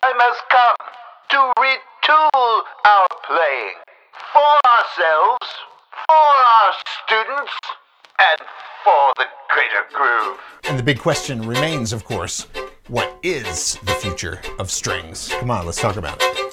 time has come to retool our playing for ourselves, for our students, and for the greater groove. And the big question remains, of course, what is the future of strings? Come on, let's talk about it.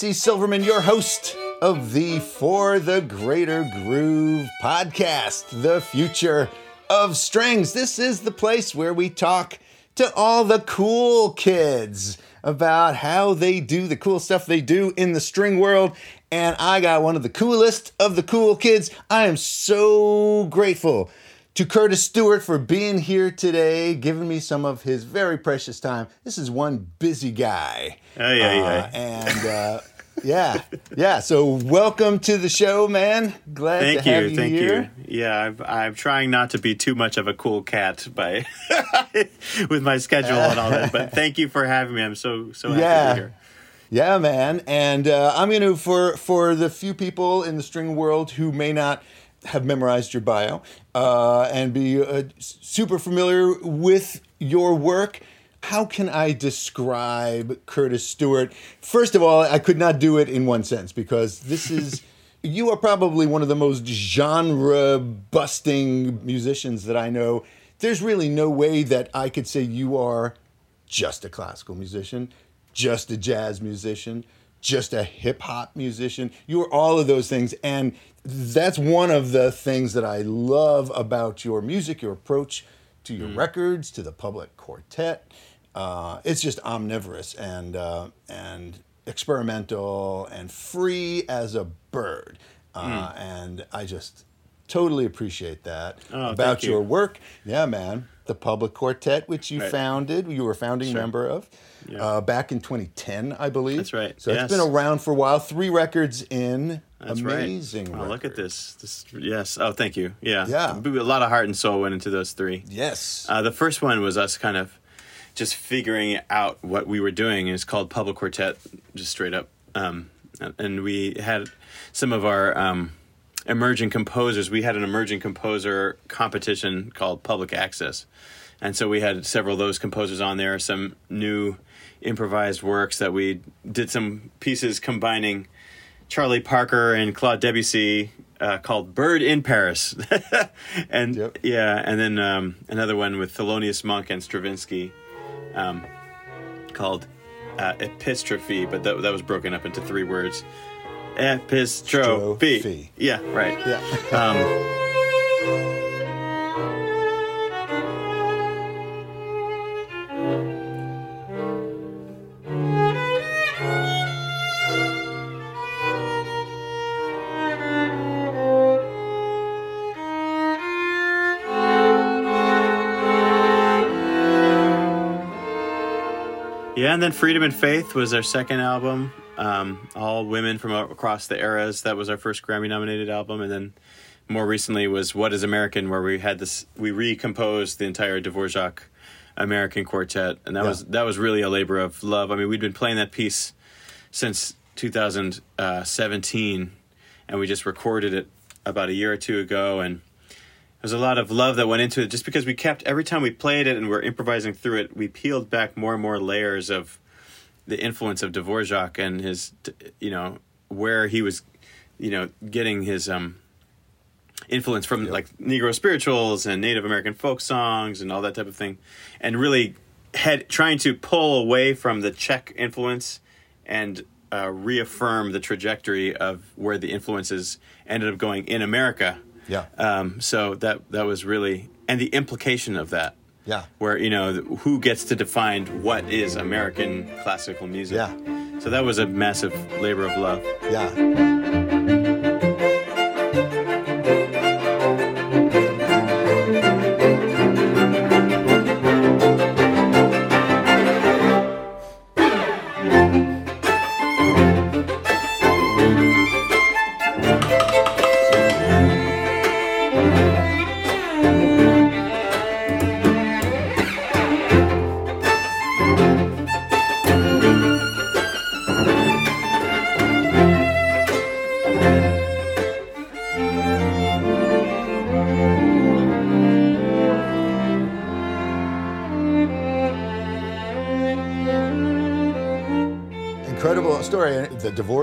Tracy Silverman, your host of the For the Greater Groove podcast, the future of strings. This is the place where we talk to all the cool kids about how they do the cool stuff they do in the string world. And I got one of the coolest of the cool kids. I am so grateful to Curtis Stewart for being here today, giving me some of his very precious time. This is one busy guy. Aye, aye, Uh, and uh, yeah, yeah. So welcome to the show, man. Glad Thank to have you, you thank here. you. Yeah, I've, I'm trying not to be too much of a cool cat by with my schedule and all that. But thank you for having me. I'm so so happy Yeah. to be here. Yeah, man. And uh, I'm going to for for the few people in the string world who may not have memorized your bio uh, and be uh, super familiar with your work. How can I describe Curtis Stewart? First of all, I could not do it in one sentence because this is you are probably one of the most genre busting musicians that I know. There's really no way that I could say you are just a classical musician, just a jazz musician, just a hip hop musician. You are all of those things. And that's one of the things that I love about your music, your approach to your mm. records, to the PUBLIQuartet. Uh, it's just omnivorous and, uh, and experimental and free as a bird. Uh, And I just totally appreciate that Oh, about you. your work. Yeah, man. The PUBLIQuartet, which you Right. founded, you were a founding Sure. member of, Yeah. uh, back in 2010, I believe. That's right, So yes. it's been around for a while. Three records in. That's Amazing. right. Oh, look at this. This yes. Oh, thank you. Yeah. Yeah. A lot of heart and soul went into those three. Yes. Uh, the first one was us kind of just figuring out what we were doing. It's called PUBLIQuartet, just straight up. Um, and we had some of our um, emerging composers. We had an emerging composer competition called Public Access. And so we had several of those composers on there, some new improvised works that we did some pieces combining Charlie Parker and Claude Debussy uh, called "Bird in Paris," and Yep. yeah, and then um, another one with Thelonious Monk and Stravinsky um, called uh, "Epistrophe," but that, that was broken up into three words. Epistrophe. Strophe. Yeah, right. yeah. Um, Yeah, and then Freedom and Faith was our second album. Um, all women from across the eras. That was our first Grammy nominated album, and then more recently was What Is American, where we had this. We recomposed the entire Dvorak American Quartet, and that Yeah. was that was really a labor of love. I mean, we'd been playing that piece since 2017, and we just recorded it about a year or two ago, and there's a lot of love that went into it. Just because we kept every time we played it and we're improvising through it we peeled back more and more layers of the influence of Dvorak and his you know where he was you know getting his um influence from Yep. like negro spirituals and native american folk songs and all that type of thing. And really had trying to pull away from the czech influence and uh, reaffirm the trajectory of where the influences ended up going in america Yeah. Um, so that that was really and the implication of that. Yeah. Where you know who gets to define what is American classical music. Yeah. So that was a massive labor of love. Yeah.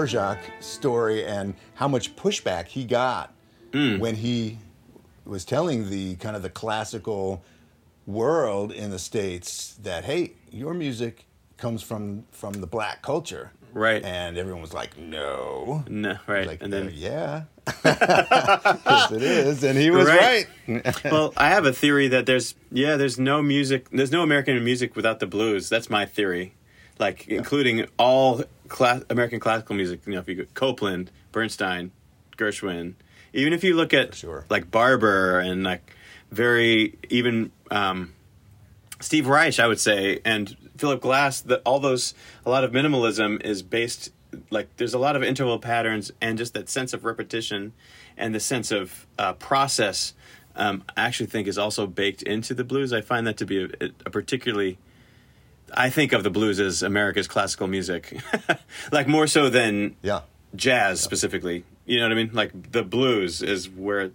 Dvorak story, and how much pushback he got when he was telling the kind of the classical world in the states that hey, your music comes from from the black culture, Right. And everyone was like, no, No, right. like and "Uh, then yeah, yes it is, and he was Right. right. well, I have a theory that there's yeah, there's no music, there's no American music without the blues. That's my theory, like including all cla- American classical music. You know, if you go Copland, Bernstein, Gershwin, even if you look at Sure. like Barber and like very even um, Steve Reich, I would say, and Philip Glass, that all those a lot of minimalism is based like there's a lot of interval patterns and just that sense of repetition and the sense of uh, process. Um, I actually think is also baked into the blues. I find that to be a, a particularly. I think of the blues as America's classical music, like more so than yeah, jazz specifically. You know what I mean? Like the blues is where it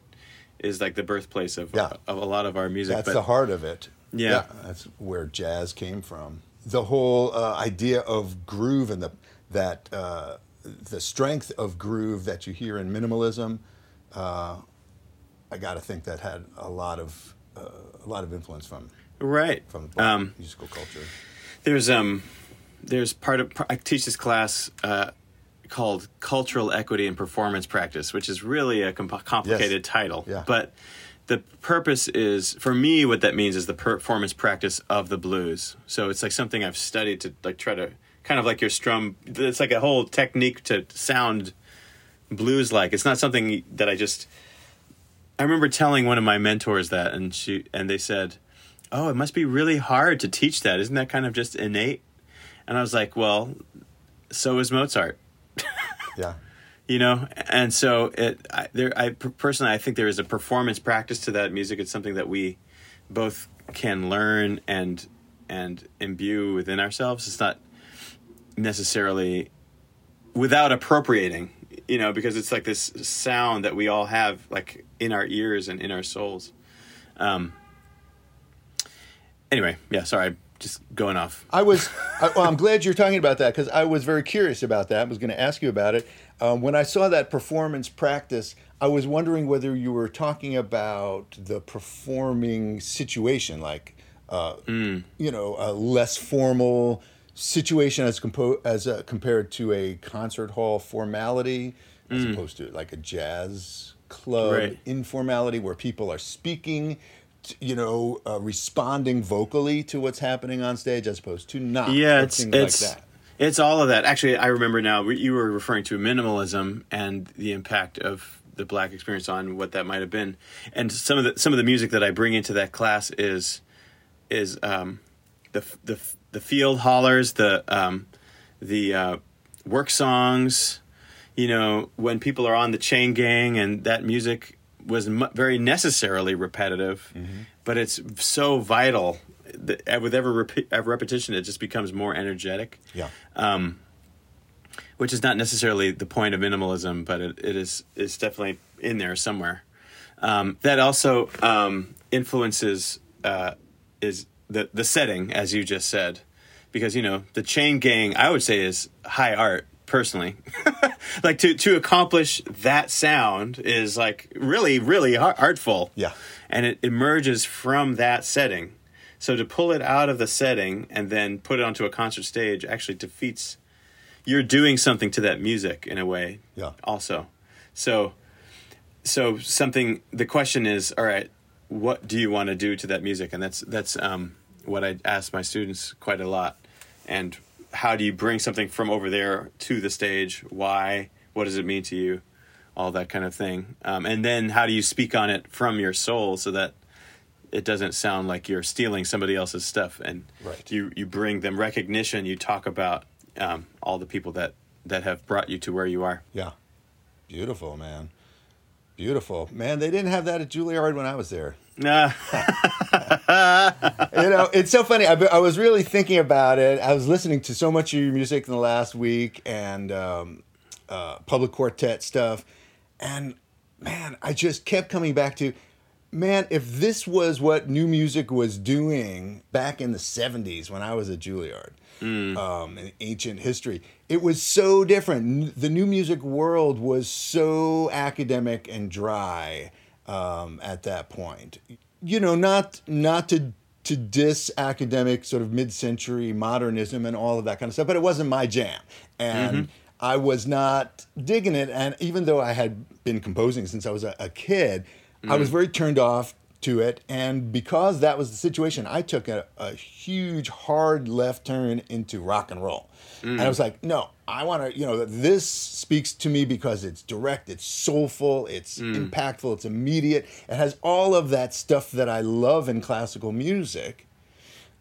is like the birthplace of Yeah. of a lot of our music. That's but the heart of it. Yeah. that's where jazz came from. The whole uh, idea of groove and the that uh, the strength of groove that you hear in minimalism. Uh, I got to think that had a lot of uh, a lot of influence from right. from Um, musical culture. There's um there's part of I teach this class uh, called cultural equity and performance practice, which is really a comp- complicated title. Yeah. But the purpose is for me what that means is the performance practice of the blues. So it's like something I've studied to like try to kind of like your strum. It's like a whole technique to sound blues like. It's not something that I just. I remember telling one of my mentors that, and she and they said, "Oh, it must be really hard to teach that. Isn't that kind of just innate?" And I was like, "Well, so is Mozart." Yeah, you know and so it I, there i personally i think there is a performance practice to that music it's something that we both can learn and and imbue within ourselves it's not necessarily without appropriating you know because it's like this sound that we all have like in our ears and in our souls um anyway yeah sorry just going off I was. I, well, I'm glad you're talking about that because I was very curious about that. I was going to ask you about it. Um, when I saw that performance practice, I was wondering whether you were talking about the performing situation, like uh, you know, a less formal situation as compo- as uh, compared to a concert hall formality, as opposed to like a jazz club Right. informality where people are speaking. You know, uh, responding vocally to what's happening on stage, as opposed to not. yeah it's it's like that. it's all of that actually i remember now you were referring to minimalism and the impact of the black experience on what that might have been and some of the some of the music that i bring into that class is is um the the the field hollers the um the uh work songs you know when people are on the chain gang and that music was mu- very necessarily repetitive but it's so vital that with every repi- every repetition it just becomes more energetic Yeah. which is not necessarily the point of minimalism, but it, it is it's definitely in there somewhere. Um, that also um, influences uh, is the the setting, as you just said, because you know the chain gang. I would say is high art personally. like to to accomplish that sound is like really really ar- artful. Yeah. and it emerges from that setting. So to pull it out of the setting and then put it onto a concert stage actually defeats you're doing something to that music in a way Yeah. also so so something the question is all right what do you want to do to that music and that's that's um, what i ask my students quite a lot and how do you bring something from over there to the stage? Why? What does it mean to you? All that kind of thing. Um, and then how do you speak on it from your soul so that it doesn't sound like you're stealing somebody else's stuff? And Right. you you bring them recognition. You talk about um, all the people that that have brought you to where you are. Yeah. Beautiful, man. Beautiful. Man, they didn't have that at Juilliard when I was there. Nah. you know, it's so funny. I, I was really thinking about it. I was listening to so much of your music in the last week and um, uh, PUBLIQuartet stuff. And man, I just kept coming back to, man, if this was what new music was doing back in the 70s when I was at Juilliard, um, in ancient history, it was so different. The new music world was so academic and dry um, at that point. You know, not not to to diss academic sort of mid-century modernism and all of that kind of stuff, but it wasn't my jam, and I was not digging it. And even though I had been composing since I was a, a kid, I was mm. very turned off to it. And because that was the situation, I took a, a huge hard left turn into rock and roll. And I mm. was like, no, I want to, you know, this speaks to me because it's direct, it's soulful, it's mm. impactful, it's immediate. It has all of that stuff that I love in classical music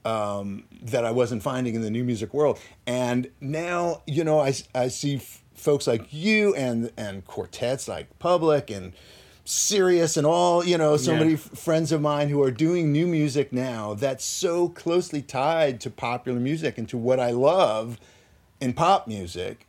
um, that I wasn't finding in the new music world. And now, you know, I, I see f- folks like you and and quartets like Public and Sirius and all, you know, so Yeah. many f- friends of mine who are doing new music now that's so closely tied to popular music and to what I love in pop music.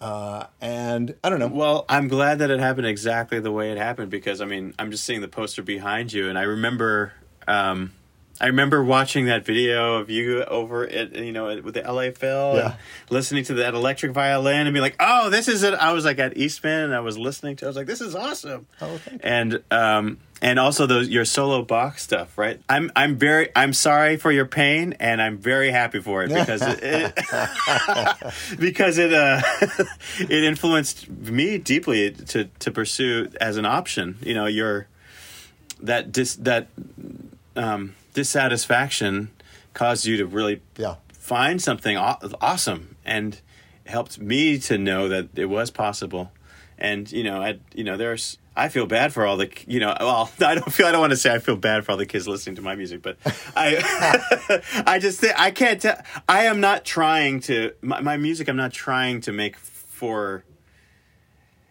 Uh, and I don't know. Well, I'm glad that it happened exactly the way it happened because I mean, I'm just seeing the poster behind you, and I remember, um, I remember watching that video of you over at you know with the LA Phil, Yeah. listening to that electric violin, and be like, "Oh, this is it." I was like at Eastman, and I was listening to. it. I was like, "This is awesome." Oh, thank you. And um, and also those your solo box stuff, right? I'm I'm very I'm sorry for your pain, and I'm very happy for it because it, it because it uh it influenced me deeply to to pursue as an option. You know, your that dis that um, dissatisfaction caused you to really Yeah. find something aw- awesome and helped me to know that it was possible. And you know, I you know, there's I feel bad for all the you know, well, I don't feel I don't want to say I feel bad for all the kids listening to my music, but I I just think I can't tell I am not trying to my, my music I'm not trying to make for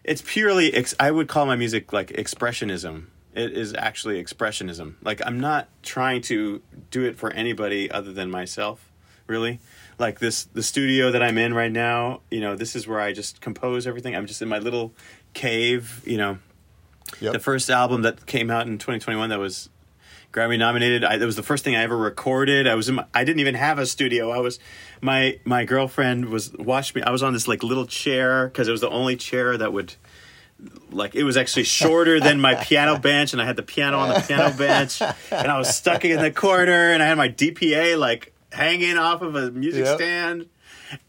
it's purely ex- I would call my music like expressionism. It is actually expressionism. Like I'm not trying to do it for anybody other than myself, really. Like this the studio that I'm in right now, you know, this is where I just compose everything. I'm just in my little cave, you know. Yep. The first album that came out in 2021 that was Grammy nominated. I, that was the first thing I ever recorded. I was in my, I didn't even have a studio. I was my my girlfriend was watched me. I was on this like little chair because it was the only chair that would like it was actually shorter than my piano bench and I had the piano on the piano bench and I was stuck in the corner and I had my DPA like hanging off of a music Yep. stand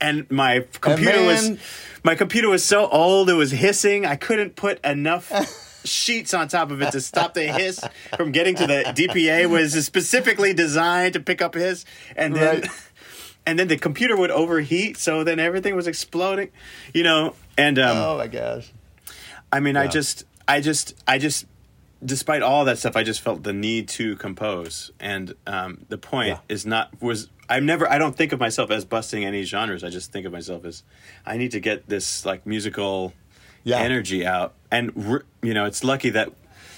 and my computer was man- my computer was so old it was hissing. I couldn't put enough sheets on top of it to stop the hiss from getting to the DPA was specifically designed to pick up hiss and then Right. and then the computer would overheat so then everything was exploding you know and um Oh my gosh. I mean, I just, I just, I just, despite all that stuff, I just felt the need to compose. And um, the point Yeah. is not was I'm never. I don't think of myself as busting any genres. I just think of myself as I need to get this like musical Yeah. energy out. And you know, it's lucky that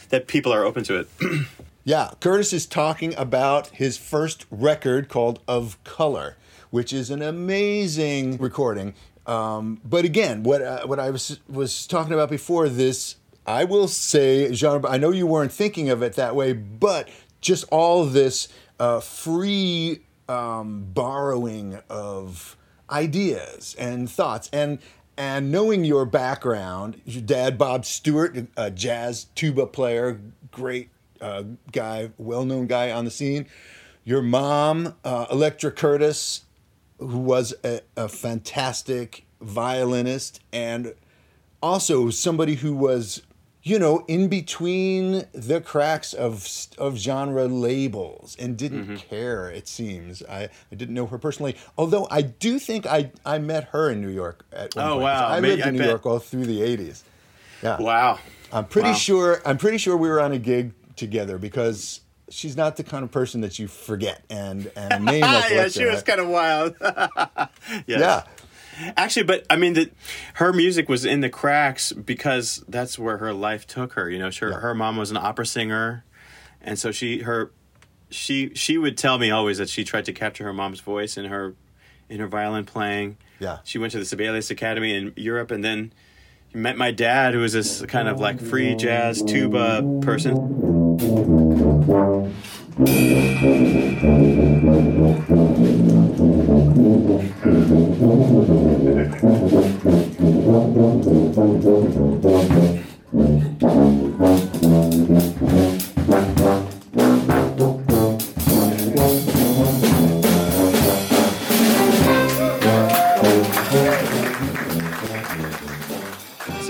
that people are open to it. Yeah, Curtis is talking about his first record called Of Color, which is an amazing recording. Um, but again, what uh, what I was was talking about before this, I will say genre. I know you weren't thinking of it that way, but just all this uh, free um, borrowing of ideas and thoughts and and knowing your background, your dad Bob Stewart, a jazz tuba player, great uh, guy, well-known guy on the scene. Your mom, uh, Electra Curtis, who was a, a fantastic violinist and also somebody who was you know, in between the cracks of of genre labels and didn't Mm-hmm. care. It seems I, I didn't know her personally, although I do think I I met her in New York at one Oh, point. wow. I lived I in New bet. York all through the '80s. Yeah, Wow. I'm pretty Wow. sure. I'm pretty sure we were on a gig together because she's not the kind of person that you forget. And and a name like yeah, she was kind of wild. Yes. yeah. Actually, but I mean, the, her music was in the cracks because that's where her life took her. You know, her, Yeah. her mom was an opera singer, and so she her she she would tell me always that she tried to capture her mom's voice in her in her violin playing. Yeah. she went to the Sibelius Academy in Europe, and then met my dad, who was this kind of like free jazz tuba person. So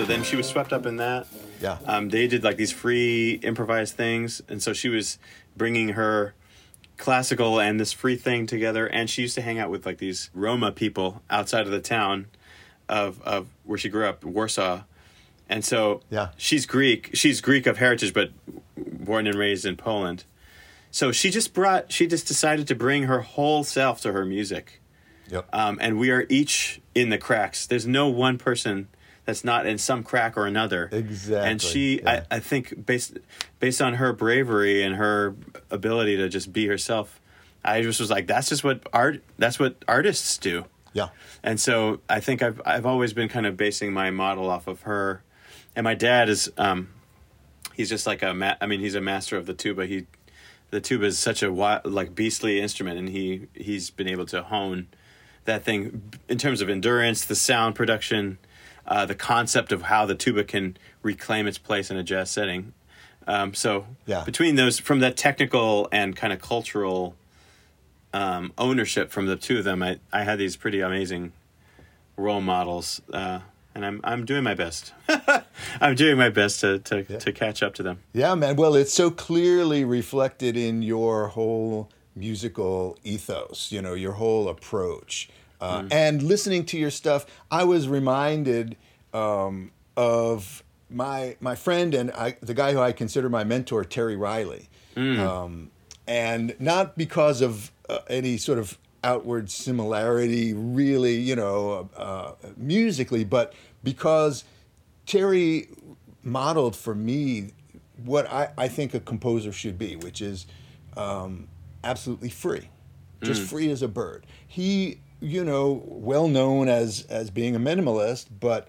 then she was swept up in that. Yeah. Um, they did like these free improvised things, and so she was bringing her classical and this free thing together. And she used to hang out with like these Roma people outside of the town of of where she grew up, Warsaw. And so Yeah. she's Greek. She's Greek of heritage, but born and raised in Poland. So she just brought. She just decided to bring her whole self to her music Yep. um, and we are each in the cracks. There's no one person that's not in some crack or another. Exactly, And she, yeah. I, I think, based based on her bravery and her ability to just be herself, I just was like, that's just what art. That's what artists do. yeah. And so I think I've I've always been kind of basing my model off of her, and my dad is um, he's just like a ma- I mean he's a master of the tuba. He the tuba is such a wi- like beastly instrument, and he he's been able to hone that thing in terms of endurance, the sound production, uh, the concept of how the tuba can reclaim its place in a jazz setting. Um, so Yeah. between those, from that technical and kind of cultural um, ownership from the two of them, I, I had these pretty amazing role models, uh, and I'm I'm doing my best. I'm doing my best to to, to catch up to them. Yeah, man. Well, it's so clearly reflected in your whole musical ethos, you know, your whole approach. Uh, And listening to your stuff, I was reminded um, of my my friend and I, the guy who I consider my mentor, Terry Riley. Um, and not because of uh, any sort of outward similarity, really, you know, uh, musically, but because Terry modeled for me what I, I think a composer should be, which is um, absolutely free, just free as a bird. He, you know, well known as as being a minimalist, but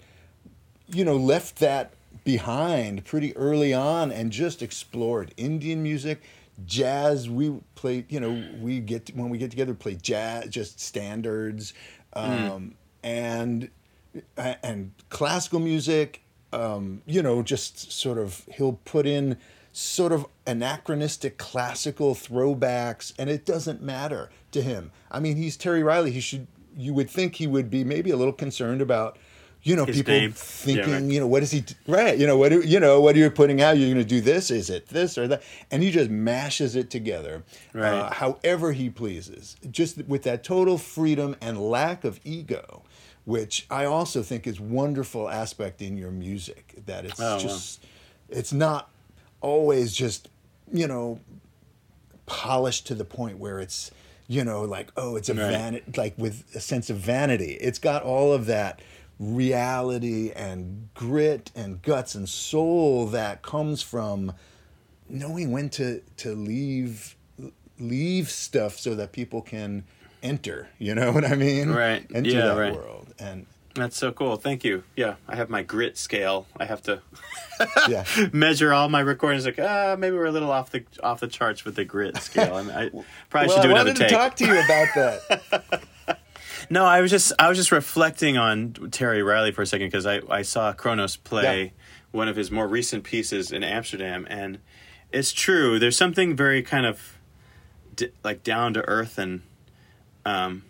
you know, left that behind pretty early on and just explored Indian music, jazz. We play, you know, we get when we get together, play jazz, just standards, um, and and classical music. Um, you know, just sort of he'll put in sort of anachronistic classical throwbacks, and it doesn't matter to him. I mean, he's Terry Riley. He should. You would think he would be maybe a little concerned about, you know, His people name. thinking, Yeah, right. you know, what is he right? You know, what do, you know, what are you putting out? You're going to do this? Is it this or that? And he just mashes it together, Right. uh, however he pleases, just with that total freedom and lack of ego, which I also think is wonderful aspect in your music. That it's Oh, wow. just, it's not always just, you know, polished to the point where it's you know like oh it's a Right. vanity like with a sense of vanity it's got all of that reality and grit and guts and soul that comes from knowing when to to leave leave stuff so that people can enter you know what i mean Right. enter Yeah, that right. world and That's so cool. Thank you. Yeah, I have my grit scale. I have to yeah measure all my recordings. Like, ah, maybe we're a little off the off the charts with the grit scale. I, mean, I probably well should do i another wanted to talk to you about that No, I was just I was just reflecting on Terry Riley for a second because I I saw Kronos play Yeah. one of his more recent pieces in Amsterdam, and it's true. There's something very kind of d- like down to earth and um.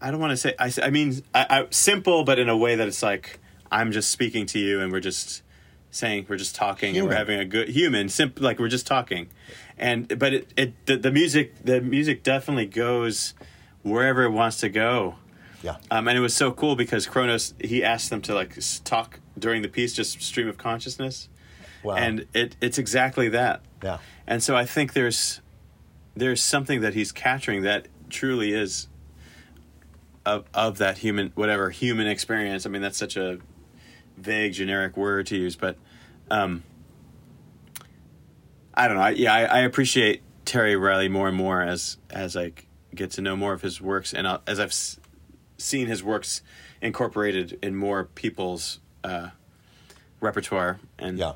I don't want to say I, I mean I, I, simple, but in a way that it's like I'm just speaking to you, and we're just saying we're just talking and we're having a good human, simple like we're just talking, and but it, it the, the music the music definitely goes wherever it wants to go. Yeah. Um, and it was so cool because Kronos he asked them to like talk during the piece, just stream of consciousness, Wow. and it it's exactly that. yeah. And so I think there's there's something that he's capturing that truly is of of that human whatever human experience. I mean that's such a vague generic word to use, but um I don't know. I, yeah, I, I appreciate Terry Riley more and more as as I get to know more of his works and I'll, as I've s- seen his works incorporated in more people's uh, repertoire and Yeah.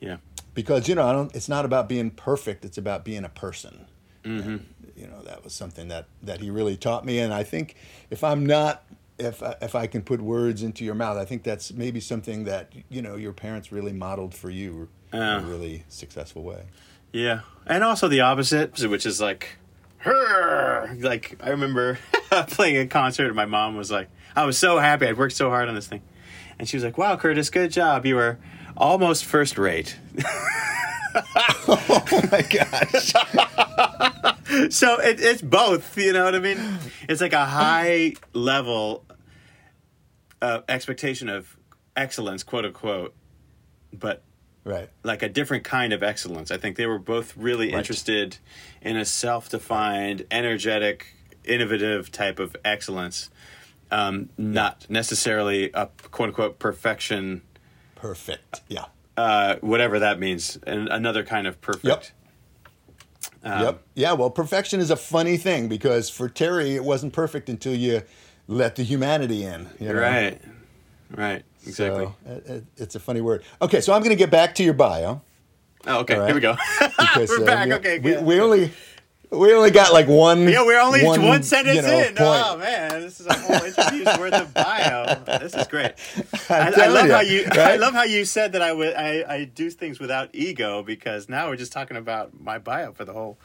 yeah. because you know I don't, it's not about being perfect it's about being a person Mm-hmm. You know that was something that that he really taught me and i think if i'm not if I, if i can put words into your mouth i think that's maybe something that you know your parents really modeled for you in a really successful way Yeah, and also the opposite, which is like, her. Like I remember playing a concert, and my mom was like, "I was so happy. I'd worked so hard on this thing," and she was like, "Wow, Curtis, good job. You were almost first rate." oh my gosh so it, it's both. You know what I mean? It's like a high level uh, expectation of excellence, quote unquote, but right like a different kind of excellence. I think they were both really Right. interested in a self-defined, energetic, innovative type of excellence, um, not necessarily a quote unquote perfection, perfect yeah uh, whatever that means, and another kind of perfect. Yep. Um, yep yeah well perfection is a funny thing because for terry it wasn't perfect until you let the humanity in you know? Right. Right. Exactly. So it, it- it's a funny word. Okay, so I'm going to get back to your bio oh, okay. right. Here we go. because We're uh, back. we, okay. we, good. we only we only got like one. yeah, we're only one, sentence you know, in. Oh, point. Oh man, this is a whole interview's worth of bio. This is great. I, I love ya, how you. I love how you said that I would. I, I do things without ego because now we're just talking about my bio for the whole.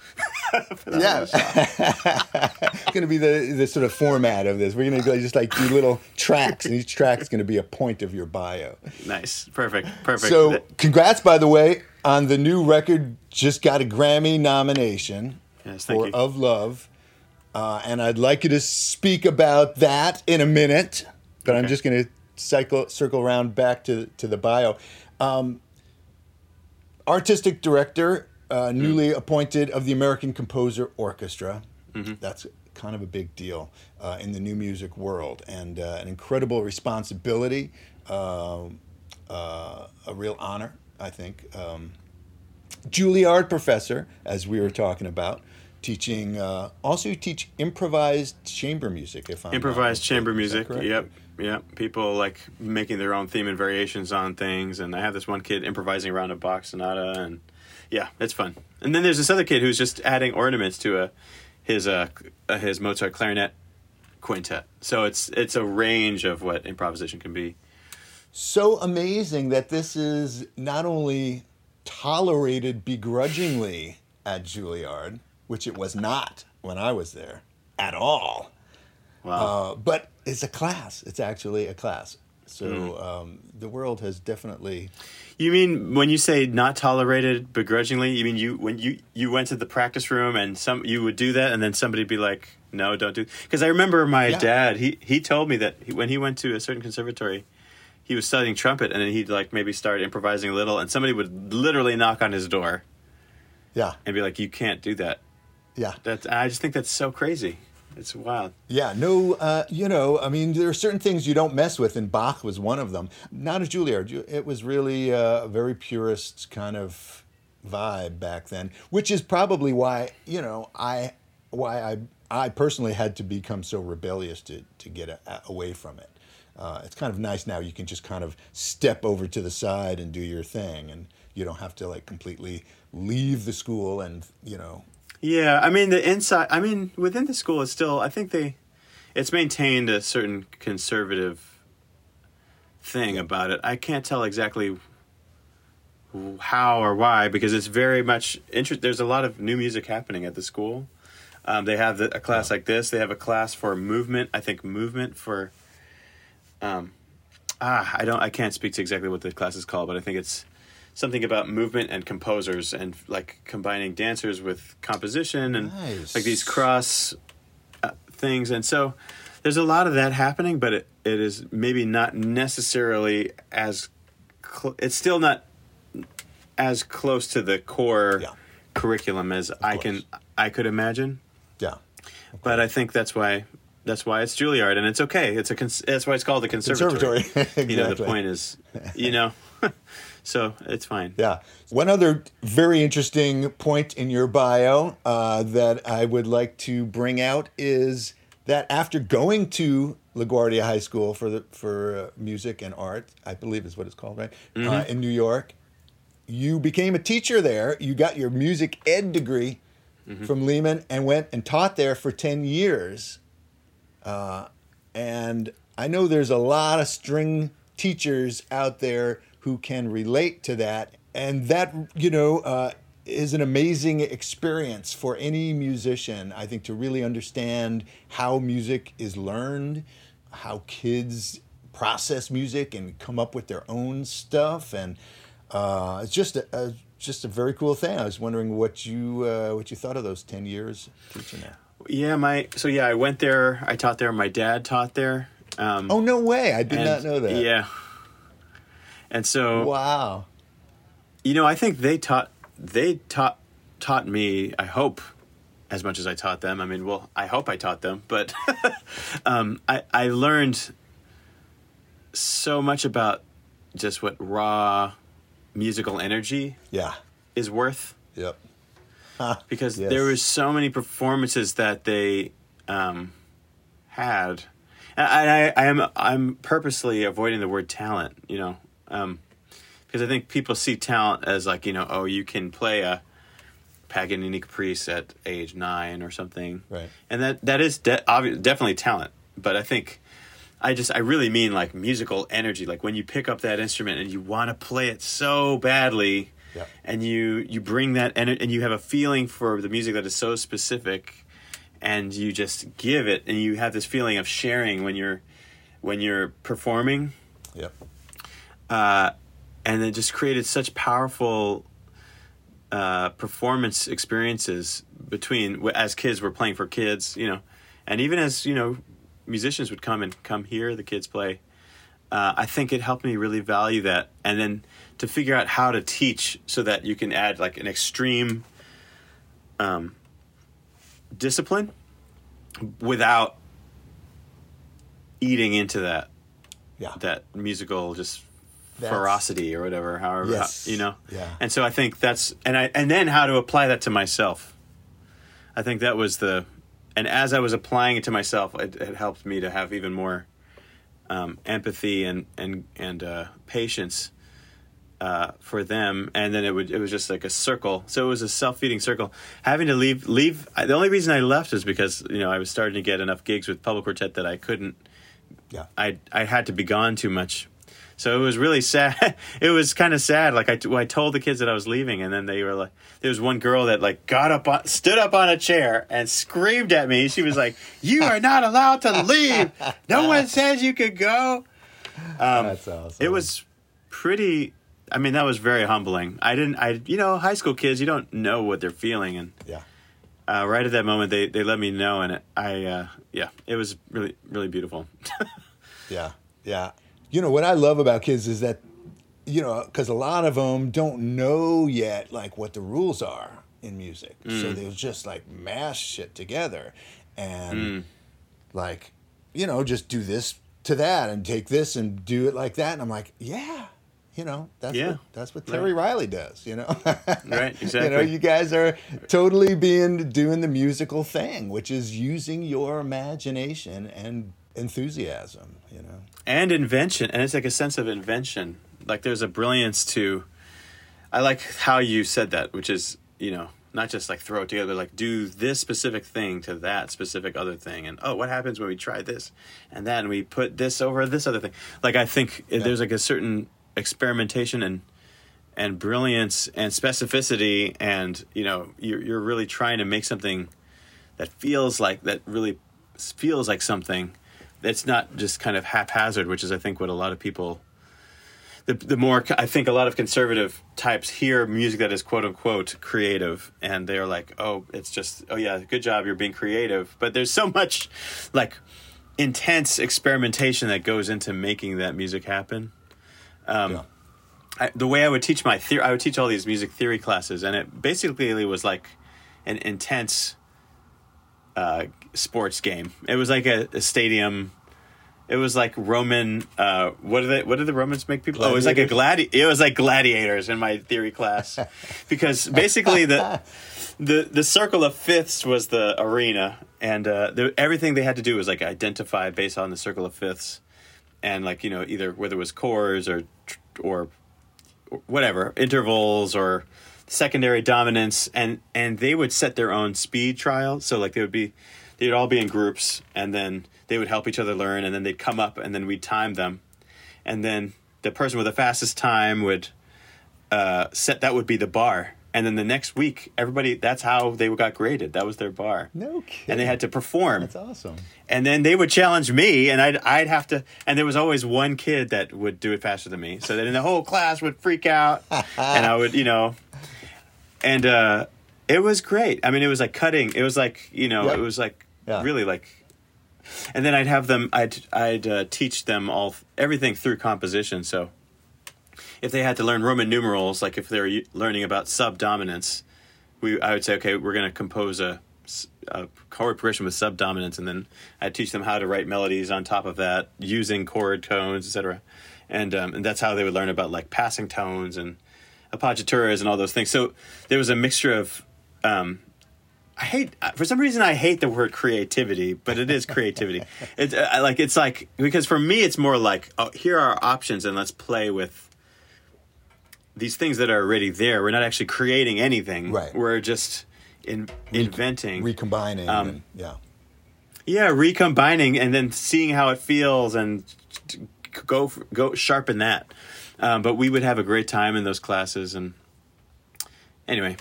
for the Yeah, whole it's going to be the the sort of format of this. We're going to just like do little tracks, and each track is going to be a point of your bio. Nice. Perfect. Perfect. So, congrats, by the way, on the new record. Just got a Grammy nomination Yes, thank for you. "Of Love," uh, and I'd like you to speak about that in a minute. But I'm just going to cycle circle around back to to the bio. Um, artistic director, uh, Mm-hmm. newly appointed of the American Composer Orchestra. Mm-hmm. That's kind of a big deal uh, in the new music world, and uh, an incredible responsibility, um uh, a real honor, I think. Um, Juilliard professor, as we were talking about, teaching. Uh, also, you teach improvised chamber music. If I'm improvised chamber music. Yep. Yep. People like making their own theme and variations on things. And I have this one kid improvising around a Bach sonata, and yeah, it's fun. And then there's this other kid who's just adding ornaments to a his uh, uh his Mozart clarinet quintet. So it's it's a range of what improvisation can be. so amazing that this is not only tolerated begrudgingly at Juilliard, which it was not when I was there at all, Wow. uh, but it's a class. It's actually a class. So Mm. um, the world has definitely. You mean when you say not tolerated begrudgingly? You mean you when you you went to the practice room and some you would do that and then somebody'd be like, "No, don't do." Because I remember my Yeah. dad. He he told me that he, when he went to a certain conservatory, he was studying trumpet and then he'd like maybe start improvising a little, and somebody would literally knock on his door Yeah, and be like, "You can't do that." Yeah. That's I just think that's so crazy. It's wild. Yeah, no, uh, you know, I mean, there are certain things you don't mess with, and Bach was one of them. Not at Juilliard. It was really uh, a very purist kind of vibe back then, which is probably why, you know, I why I I personally had to become so rebellious to to get a, a- away from it. Uh, it's kind of nice now. You can just kind of step over to the side and do your thing, and you don't have to like completely leave the school and you know Yeah, I mean the inside. I mean within the school, it's still. I think they, it's maintained a certain conservative thing about it. I can't tell exactly how or why because it's very much interest. There's a lot of new music happening at the school. Um, they have the, a class like this. They have a class for movement. I think movement for, um, ah, I don't, I can't speak to exactly what the class is called, but I think it's something about movement and composers and like combining dancers with composition and Nice. like these cross uh, things. And so there's a lot of that happening, but it, it is maybe not necessarily as, cl- it's still not as close to the core Yeah. curriculum as I can, I could imagine Yeah. but I think that's why that's why it's Juilliard, and it's okay. It's a cons- that's why it's called the conservatory. Conservatory. You know, the point is, you know, so it's fine. Yeah. One other very interesting point in your bio uh, that I would like to bring out is that after going to LaGuardia High School for the for uh, music and art, I believe is what it's called, right? Uh, in New York, you became a teacher there. You got your music ed degree from Lehman and went and taught there for ten years. Uh, and I know there's a lot of string teachers out there who can relate to that. And that, you know, uh, is an amazing experience for any musician, I think, to really understand how music is learned, how kids process music and come up with their own stuff. And uh, it's just a, a, just a very cool thing. I was wondering what you uh, what you thought of those 10 years teaching there. Yeah, my so yeah, I went there. I taught there. My dad taught there. Um, Oh, no way. I did and- not know that. Yeah, and so Wow. you know, I think they taught they taught taught me. I hope as much as I taught them. I mean, well, I hope I taught them, but um, I I learned so much about just what raw musical energy Yeah. is worth Yep. because Yes. there was so many performances that they um, had. And I, I, am I'm purposely avoiding the word talent, you know, um, because I think people see talent as like you know, oh, you can play a Paganini Caprice at age nine or something, Right. And that that is de- obvi- definitely talent, but I think. I just I really mean like musical energy like when you pick up that instrument and you want to play it so badly Yeah. and you you bring that and and you have a feeling for the music that is so specific and you just give it and you have this feeling of sharing when you're when you're performing Yeah. uh, and it just created such powerful uh, performance experiences between as kids were playing for kids you know and even as you know musicians would come and come hear the kids play uh, i think it helped me really value that and then to figure out how to teach so that you can add like an extreme um, discipline without eating into that Yeah. that musical just That's- ferocity or whatever however Yes. you know Yeah. and so i think that's and i and then how to apply that to myself i think that was the and as i was applying it to myself it, it helped me to have even more um, empathy and and and uh, patience uh, for them, and then it would it was just like a circle. So it was a self feeding circle. Having to leave leave. The only reason I left is because you know I was starting to get enough gigs with PUBLIQuartet that I couldn't Yeah. I I had to be gone too much. So it was really sad. It was kind of sad. Like I, I told the kids that I was leaving, and then they were like, there was one girl that like got up on, stood up on a chair and screamed at me. She was like, "You are not allowed to leave. No one says you could go." That's awesome. It was pretty. I mean, that was very humbling. I didn't. I you know, high school kids, you don't know what they're feeling, and Yeah. uh, right at that moment, they they let me know, and I uh, yeah, it was really really beautiful. Yeah. Yeah. You know what I love about kids is that you know because a lot of them don't know yet like what the rules are in music, so mm. they'll just like mash shit together, and mm. like you know just do this to that and take this and do it like that, and I'm like yeah. You know, that's Yeah. what that's what Terry Riley does, you know. Right, Exactly. You know, you guys are totally being doing the musical thing, which is using your imagination and enthusiasm, you know. And invention and it's like a sense of invention. Like there's a brilliance to i like how you said that which is you know not just like throw it together like do this specific thing to that specific other thing and oh what happens when we try this and that and we put this over this other thing? Like i think it there's like a certain experimentation and and brilliance and specificity and you know you're, you're really trying to make something that feels like that really feels like something it's not just kind of haphazard, which is I think what a lot of people. The, the more I think a lot of conservative types hear music that is quote unquote creative, and they're like, "Oh, it's just oh yeah, good job, you're being creative." But there's so much like intense experimentation that goes into making that music happen. Um, Yeah. I, the way I would teach my theory, I would teach all these music theory classes, and it basically was like an intense uh, sports game. It was like a, a stadium. It was like Roman. Uh, what did they, What did the Romans make people? Oh, it was like a gladi. It was like gladiators in my theory class, because basically the the the circle of fifths was the arena, and uh, the, everything they had to do was like identify based on the circle of fifths, and like you know either whether it was chords or or whatever intervals or secondary dominants and and they would set their own speed trial. So like they would be they'd all be in groups and then they would help each other learn and then they'd come up and then we'd time them. And then the person with the fastest time would uh, set that would be the bar. And then the next week everybody that's how they got graded. That was their bar. No kidding. and they had to perform. That's awesome. and then they would challenge me and I'd I'd have to and there was always one kid that would do it faster than me. So then the whole class would freak out and I would you know and uh it was great I mean it was like cutting it was like you know Yep. it was like Yeah. really like and then I'd have them I'd I'd uh, teach them all everything through composition so if they had to learn Roman numerals like if they were learning about subdominants we I would say okay we're going to compose a, a chord progression with subdominants and then I'd teach them how to write melodies on top of that using chord tones etc and um, and that's how they would learn about like passing tones and appoggiaturas and all those things so there was a mixture of um, I hate for some reason I hate the word creativity, but it is creativity. it's uh, like it's like because for me it's more like oh, here are our options and let's play with these things that are already there. We're not actually creating anything. Right. We're just in, inventing. Recombining. Um, and, yeah. yeah, recombining and then seeing how it feels and go go sharpen that. Um, but we would have a great time in those classes and anyway.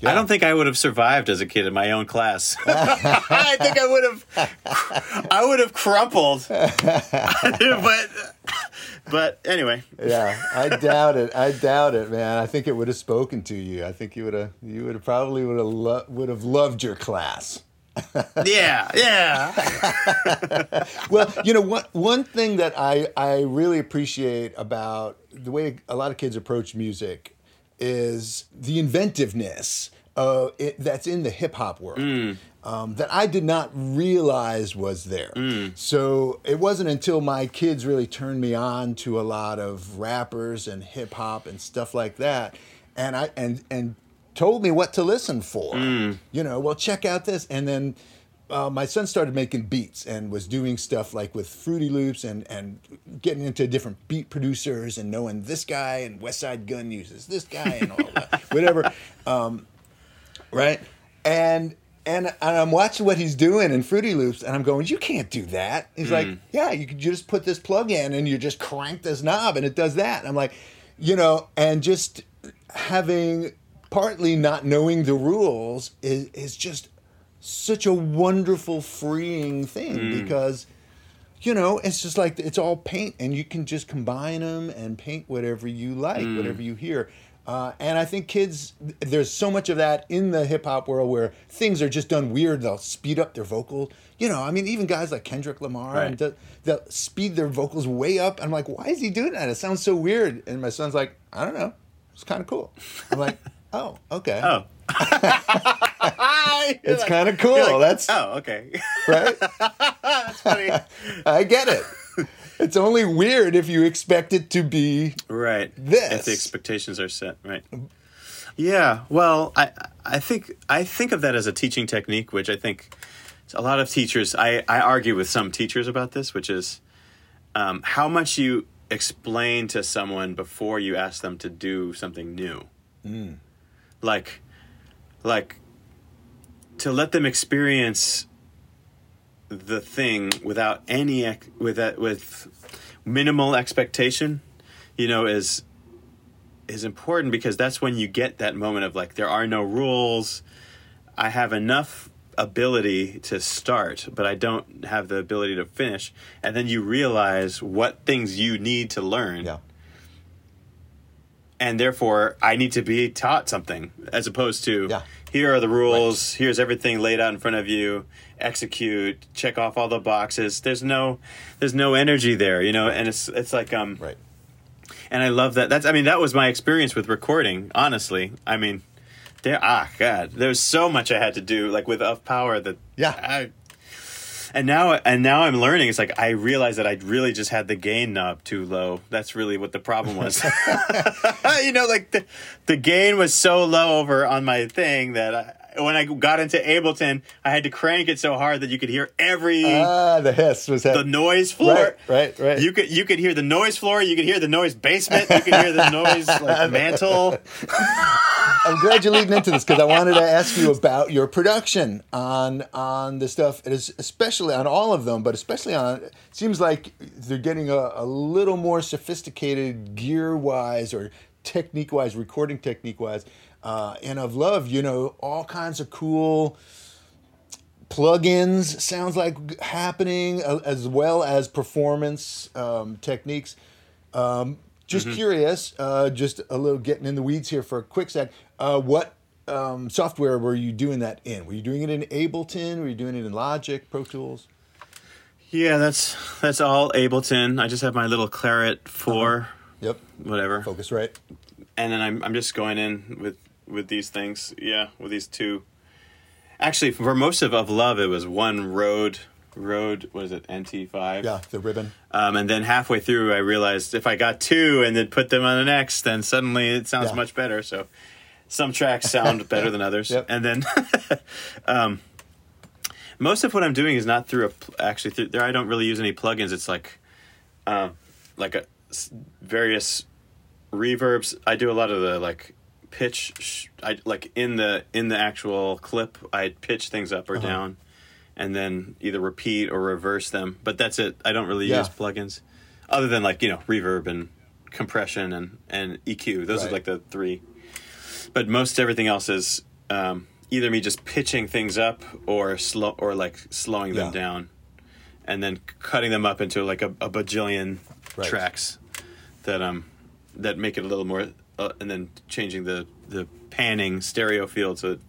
Yeah. I don't think I would have survived as a kid in my own class. I think I would have, I would have crumpled. but, but anyway, Yeah, I doubt it. I doubt it, man. I think it would have spoken to you. I think you would have. You would have probably would have lo- would have loved your class. yeah, yeah, Well, you know, one one thing that I I really appreciate about the way a lot of kids approach music is the inventiveness uh, it, that's in the hip hop world. Um, that I did not realize was there. So it wasn't until my kids really turned me on to a lot of rappers and hip hop and stuff like that, and I and and told me what to listen for. You know, well, check out this, and then uh, my son started making beats and was doing stuff like with Fruity Loops and and getting into different beat producers and knowing this guy and Westside Gunn uses this guy and all that, whatever. Um, right? And and and I'm watching what he's doing in Fruity Loops, and I'm going, "You can't do that." He's like, "Yeah, you could just put this plug in, and you just crank this knob, and it does that." And I'm like, you know, and just having partly not knowing the rules is is just such a wonderful, freeing thing because you know, it's just like it's all paint, and you can just combine them and paint whatever you like, whatever you hear. Uh, and I think kids, there's so much of that in the hip hop world where things are just done weird. They'll speed up their vocals. You know, I mean, even guys like Kendrick Lamar, Right. and they'll, they'll speed their vocals way up. I'm like, why is he doing that? It sounds so weird. And my son's like, I don't know. It's kind of cool. I'm like, oh, okay. oh, it's kind of cool. Like, That's oh, okay, right. that's funny. I get it. It's only weird if you expect it to be right This. if the expectations are set right yeah well i i think i think of that as a teaching technique which i think a lot of teachers i i argue with some teachers about this which is um, how much you explain to someone before you ask them to do something new like like to let them experience the thing without any with that with minimal expectation you know is is important because that's when you get that moment of like there are no rules i have enough ability to start, but I don't have the ability to finish. And then you realize what things you need to learn. Yeah. And therefore, I need to be taught something as opposed to Yeah. here are the rules, here's everything laid out in front of you, execute, check off all the boxes. There's no there's no energy there, you know, and it's it's like um Right. and I love that. That's I mean that was my experience with recording. Honestly, I mean, there ah God, there's so much I had to do like with Of Power that Yeah. I, and now and now I'm learning. It's like I realize that I really just had the gain knob too low. That's really what the problem was. you know, like the the gain was so low over on my thing that I, when I got into Ableton, I had to crank it so hard that you could hear every Ah, the hiss was the noise floor. Right, right, right. You could you could hear the noise floor. You could hear the noise basement. You could hear the noise like mantle. I'm glad you're leading into this because I wanted to ask you about your production on on the stuff, and es- especially on all of them, but especially on. It seems like they're getting a, a little more sophisticated gear wise or technique wise, recording technique wise. Uh, and of love, you know, all kinds of cool plugins sounds like happening uh, as well as performance um, techniques. Um, just curious, uh, just a little getting in the weeds here for a quick sec. Uh, what um, software were you doing that in? Were you doing it in Ableton? Were you doing it in Logic, Pro Tools? Yeah, that's that's all Ableton. I just have my little Clarett 4 Yep, whatever, Focusrite. and then I'm I'm just going in with with these things. Yeah, with these two. Actually, for most of of love, it was one Rode. Rode was it? NT five. Yeah, the ribbon. Um, and then halfway through, I realized if I got two and then put them on the next, then suddenly it sounds Yeah. much better. So some tracks sound better than others. Yep. And then um, most of what I'm doing is not through a actually through, there. I don't really use any plugins. It's like um, like a various reverbs. I do a lot of the like pitch. Sh- I like in the in the actual clip. I pitch things up or down, and then either repeat or reverse them. But that's it. I don't really Yeah. use plugins, other than like you know reverb and compression and and EQ. Those Right. are like the three. But most everything else is um, either me just pitching things up or slow or like slowing them Yeah. down, and then cutting them up into like a, a bajillion Right. tracks that um that make it a little more uh, and then changing the the panning stereo field so that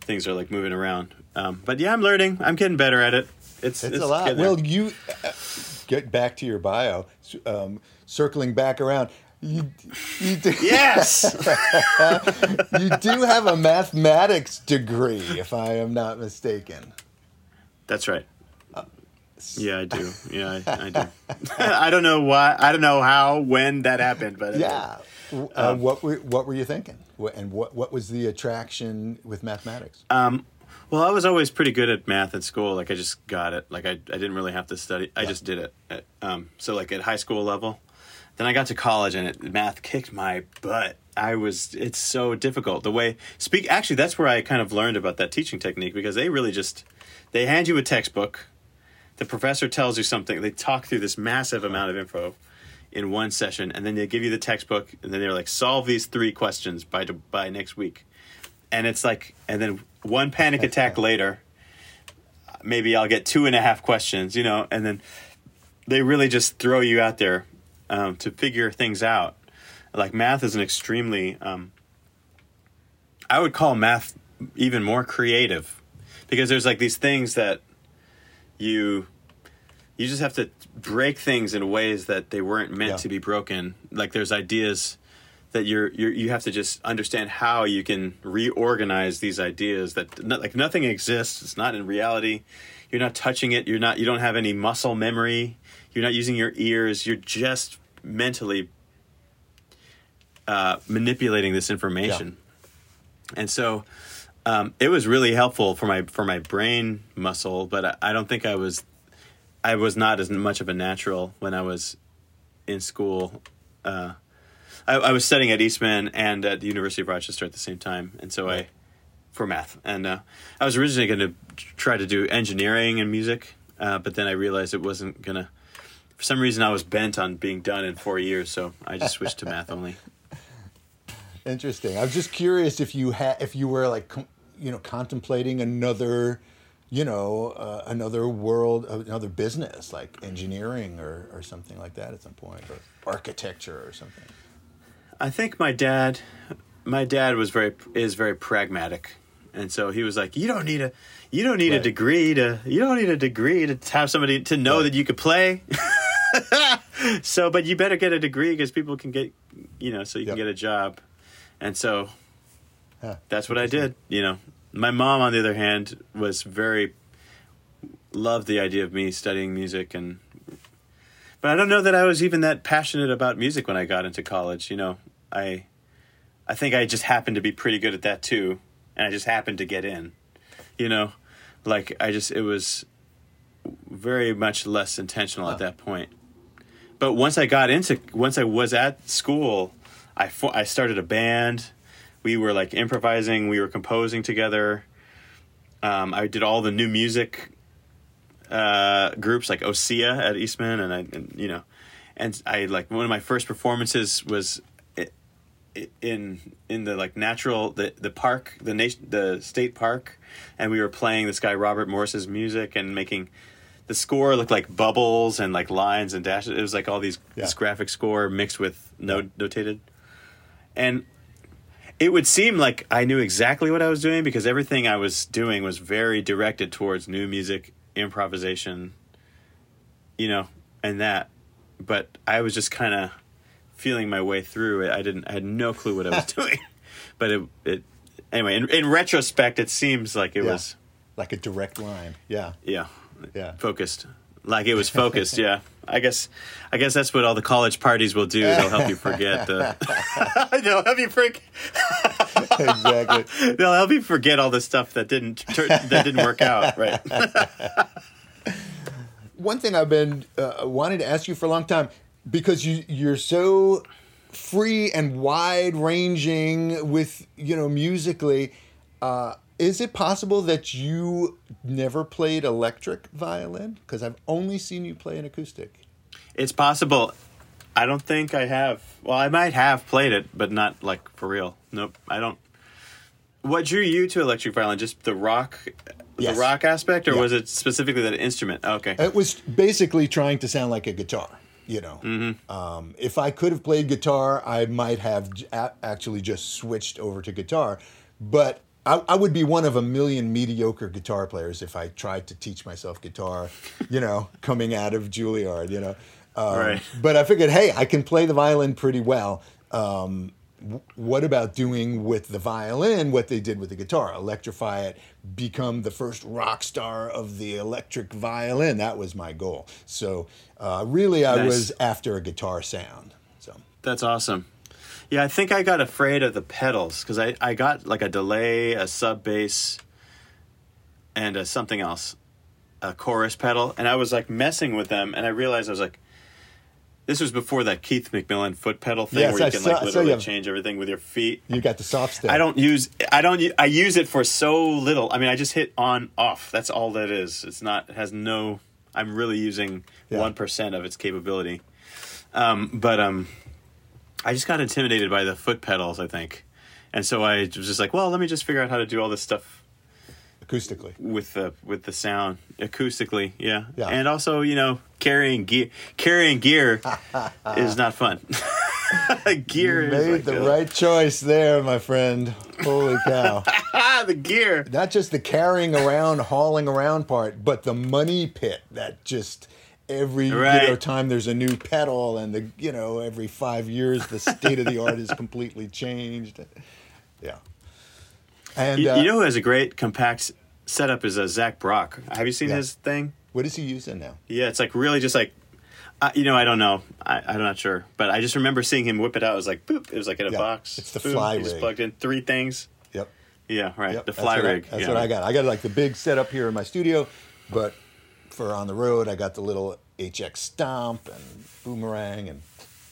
things are like moving around um but yeah i'm learning i'm getting better at it it's It's, a lot. Well, you uh, get back to your bio, um, circling back around. You, you do, yes you do have a mathematics degree, if I am not mistaken. that's right yeah i do yeah i, I do i don't know why i don't know how when that happened but Yeah. Um, Uh, what were what were you thinking? And what what was the attraction with mathematics? Um, well, I was always pretty good at math at school. Like I just got it. Like I, I didn't really have to study. I just did it. At, um, so like at high school level, then I got to college and it, math kicked my butt. I was. It's so difficult. The way speak. Actually, that's where I kind of learned about that teaching technique because they really just they hand you a textbook. The professor tells you something. They talk through this massive amount of info in one session, and then they give you the textbook, and then they're like, solve these three questions by by next week and it's like and then one panic attack later maybe i'll get two and a half questions you know and then they really just throw you out there um, to figure things out like math is an extremely um, i would call math even more creative because there's like these things that you you just have to break things in ways that they weren't meant Yeah. to be broken. Like there's ideas that you're, you're you have to just understand how you can reorganize these ideas that no, like nothing exists. It's not in reality. You're not touching it. You're not you don't have any muscle memory. You're not using your ears. You're just mentally uh, manipulating this information. And so um, it was really helpful for my for my brain muscle but I, I don't think i was i was not as much of a natural when i was in school uh, I, I was studying at Eastman and at the University of Rochester at the same time, and so I, for math, and uh, I was originally going to try to do engineering and music, uh, but then I realized it wasn't gonna. For some reason, I was bent on being done in four years, so I just switched to math only. Interesting. I was just curious if you had if you were like com- you know, contemplating another, you know, uh, another world, uh, another business like engineering or, or something like that at some point, or architecture or something? I think my dad, my dad was very is very pragmatic, and so he was like, "You don't need a, you don't need a degree to, you don't need a degree to have somebody to know Right. that you could play." so, but you better get a degree because people can get, you know, so you Yep. can get a job, and so Huh. that's what I did. You know, my mom, on the other hand, was very loved the idea of me studying music and. But I don't know that I was even that passionate about music when I got into college. You know, I, I think I just happened to be pretty good at that too, and I just happened to get in. You know, like I just it was very much less intentional at that point. But once I got into once I was at school, I I started a band. We were like improvising. We were composing together. Um, I did all the new music uh, groups like Ossia at Eastman, and I, and, you know, and I like one of my first performances was in in the like natural the the park the nation the state park, and we were playing this guy Robert Morris's music and making the score looked like bubbles and like lines and dashes. It was like all these Yeah. this graphic score mixed with note notated, and it would seem like I knew exactly what I was doing because everything I was doing was very directed towards new music, improvisation, you know, and that. But I was just kind of feeling my way through it. I didn't, I had no clue what I was doing. But it, it, anyway, in, in retrospect, it seems like it Yeah. was, Like a direct line. Yeah. yeah, Yeah. focused. Like it was focused, yeah. I guess, I guess that's what all the college parties will do. They'll help you forget the. they'll help you forget. exactly. They'll help you forget all the stuff that didn't tur- that didn't work out, right? One thing I've been uh, wanting to ask you for a long time because you you're so free and wide ranging with you know musically. Uh, is it possible that you never played electric violin? Because I've only seen you play an acoustic. It's possible. I don't think I have. Well, I might have played it, but not like for real. Nope, I don't. What drew you to electric violin? Just the rock, Yes. the rock aspect, or Yeah. was it specifically that instrument? Okay, It was basically trying to sound like a guitar. You know, um, if I could have played guitar, I might have actually just switched over to guitar. But I, I would be one of a million mediocre guitar players if I tried to teach myself guitar. You know, coming out of Juilliard. You know, um, Right. But I figured, hey, I can play the violin pretty well. Um, w- what about doing with the violin what they did with the guitar? Electrify it, become the first rock star of the electric violin. That was my goal. So uh, really, I Nice. was after a guitar sound. So that's awesome. Yeah, I think I got afraid of the pedals because I, I got like a delay, a sub bass, and a something else, a chorus pedal, and I was like messing with them, and I realized I was like, this was before that Keith McMillen foot pedal thing Yes, where you I can saw- like literally have- change everything with your feet. you got the SoftStep. I don't use I don't I use it for so little. I mean, I just hit on off. That's all that is. It's not it has no. I'm really using Yeah. one of its capability. Um, but um, I just got intimidated by the foot pedals. I think, and so I was just like, well, let me just figure out how to do all this stuff acoustically. with the with the sound acoustically. Yeah, Yeah. and also you know carrying gear carrying gear is not fun. gear You is made like the a- right choice there, my friend. Holy cow. the gear. Not just the carrying around, hauling around part, but the money pit that just every you know, time there's a new pedal and the you know every five years the state of the art is completely changed. Yeah. And You, uh, you know who has a great compact setup is uh, Zach Brock. Have you seen Yeah. his thing? what is he using now? Yeah, it's like really just like, uh, you know, I don't know. I, I'm not sure. But I just remember seeing him whip it out. It was like, boop. It was like in a Yeah, box. it's the Boom, fly he just rig. plugged in three things. Yep. Yeah, right. Yep, the that's fly I- rig. that's yeah. what I got. I got like the big setup here in my studio, but for on the road, I got the little HX Stomp and Boomerang, and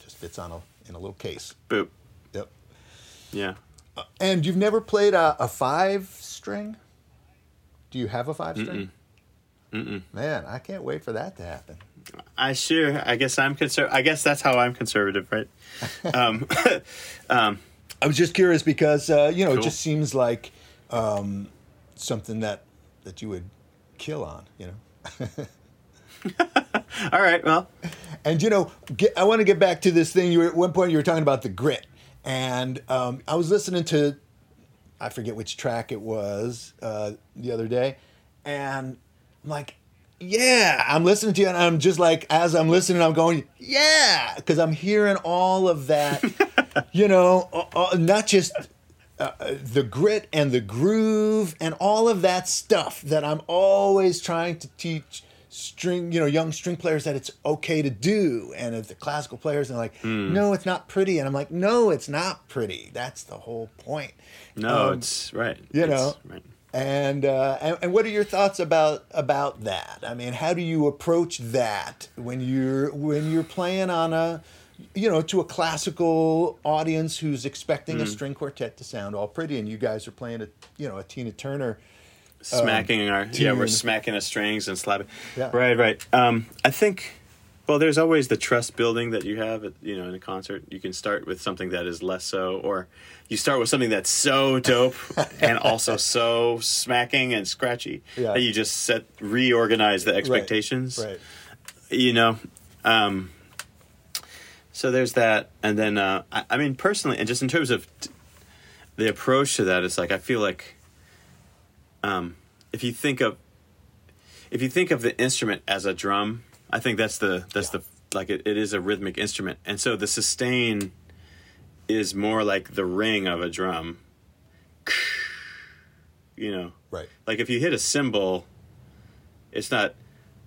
just fits on a in a little case. Boop. Yep. Yeah. And you've never played a, a five string? Do you have a five string? Mm-mm. Man, I can't wait for that to happen. I sure. I guess I'm conser. I guess that's how I'm conservative, right? um, um, I was just curious because uh, you know it just seems like um, something that that you would kill on, you know. All right. Well, And you know, get, I want to get back to this thing. You were, at one point you were talking about the grit, and um, I was listening to, I forget which track it was uh, the other day, and I'm like, yeah, I'm listening to you, and I'm just like, as I'm listening, I'm going, yeah, because I'm hearing all of that, you know, uh, uh, not just uh, the grit and the groove and all of that stuff that I'm always trying to teach string, you know, young string players that it's okay to do. And if the classical players are like, no, it's not pretty. And I'm like, no, it's not pretty. That's the whole point. no, Um, it's right. you It's- know, right. And, uh, and and what are your thoughts about about that? I mean, how do you approach that when you're when you're playing on a you know to a classical audience who's expecting Hmm. a string quartet to sound all pretty, and you guys are playing a you know a Tina Turner. smacking our yeah we're smacking the strings and slapping Yeah. right right um i think well there's always the trust building that you have at, you know in a concert you can start with something that is less so or you start with something that's so dope and also so smacking and scratchy Yeah. that you just set reorganize the expectations Right. you know um so there's that and then uh I, I mean personally and just in terms of t- the approach to that it's like i feel like um if you think of if you think of the instrument as a drum i think that's the that's the like it, it is a rhythmic instrument and so the sustain is more like the ring of a drum you know Right. like if you hit a cymbal, it's not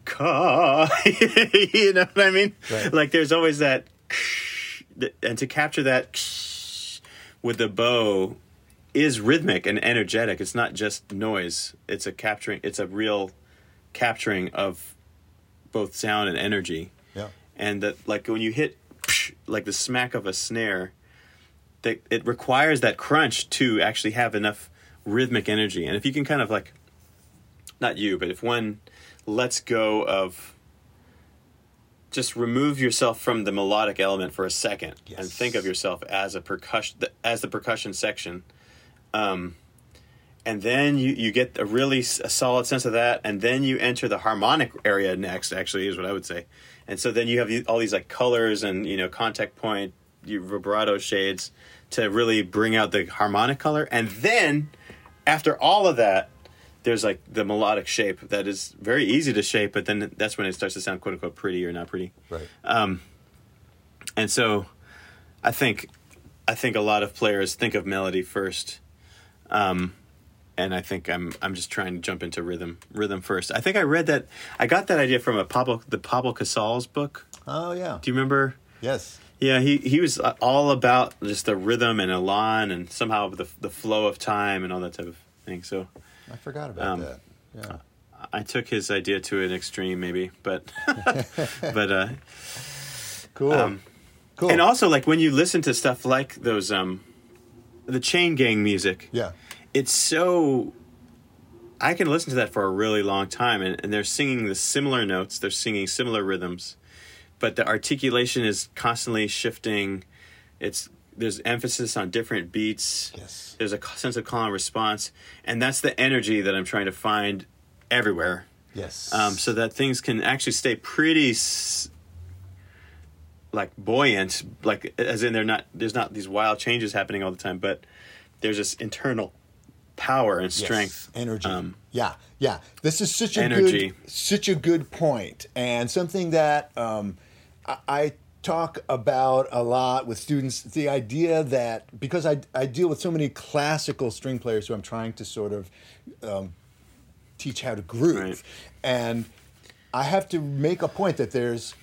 ka. you know what I mean? Right. Like there's always that, and to capture that with the bow is rhythmic and energetic. It's not just noise. It's a capturing. It's a real capturing of both sound and energy. Yeah. And that like when you hit like the smack of a snare, that it requires that crunch to actually have enough rhythmic energy. And if you can kind of like, not you, but if one lets go of, just remove yourself from the melodic element for a second and think of yourself as a percussion, as the percussion section. Um, and then you, you get a really s- a solid sense of that, and then you enter the harmonic area next. Actually, is what I would say. And so then you have all these like colors and you know contact point, your vibrato shades to really bring out the harmonic color, and then after all of that, there's like the melodic shape that is very easy to shape, but then that's when it starts to sound quote unquote pretty or not pretty Right. and so I think I think a lot of players think of melody first, um, and I think I'm I'm just trying to jump into rhythm rhythm first. I think I read that I got that idea from a Pablo the Pablo Casals book. oh yeah. Do you remember? Yes. Yeah, he he was uh, all about just the rhythm and elan and somehow the the flow of time and all that type of thing. So I forgot about Um, that. Yeah. I took his idea to an extreme, maybe, but but uh, Cool. um, cool. and also like when you listen to stuff like those um, the chain gang music. yeah. it's so I can listen to that for a really long time and, and they're singing the similar notes, they're singing similar rhythms, but the articulation is constantly shifting. It's there's emphasis on different beats. Yes. There's a sense of call and response, and that's the energy that I'm trying to find everywhere. Yes. Um, so that things can actually stay pretty s- like buoyant, like as in they're not there's not these wild changes happening all the time, but there's this internal power and Yes, strength, energy. Um, yeah, yeah. This is such a Energy. good, such a good point, and something that um, I, I talk about a lot with students. The idea that because I I deal with so many classical string players who I'm trying to sort of um, teach how to groove, Right. and I have to make a point that there's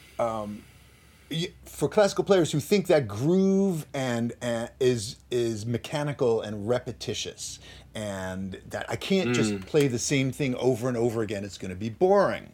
y- for classical players who think that groove and, and is is mechanical and repetitious and that I can't just play the same thing over and over again it's going to be boring.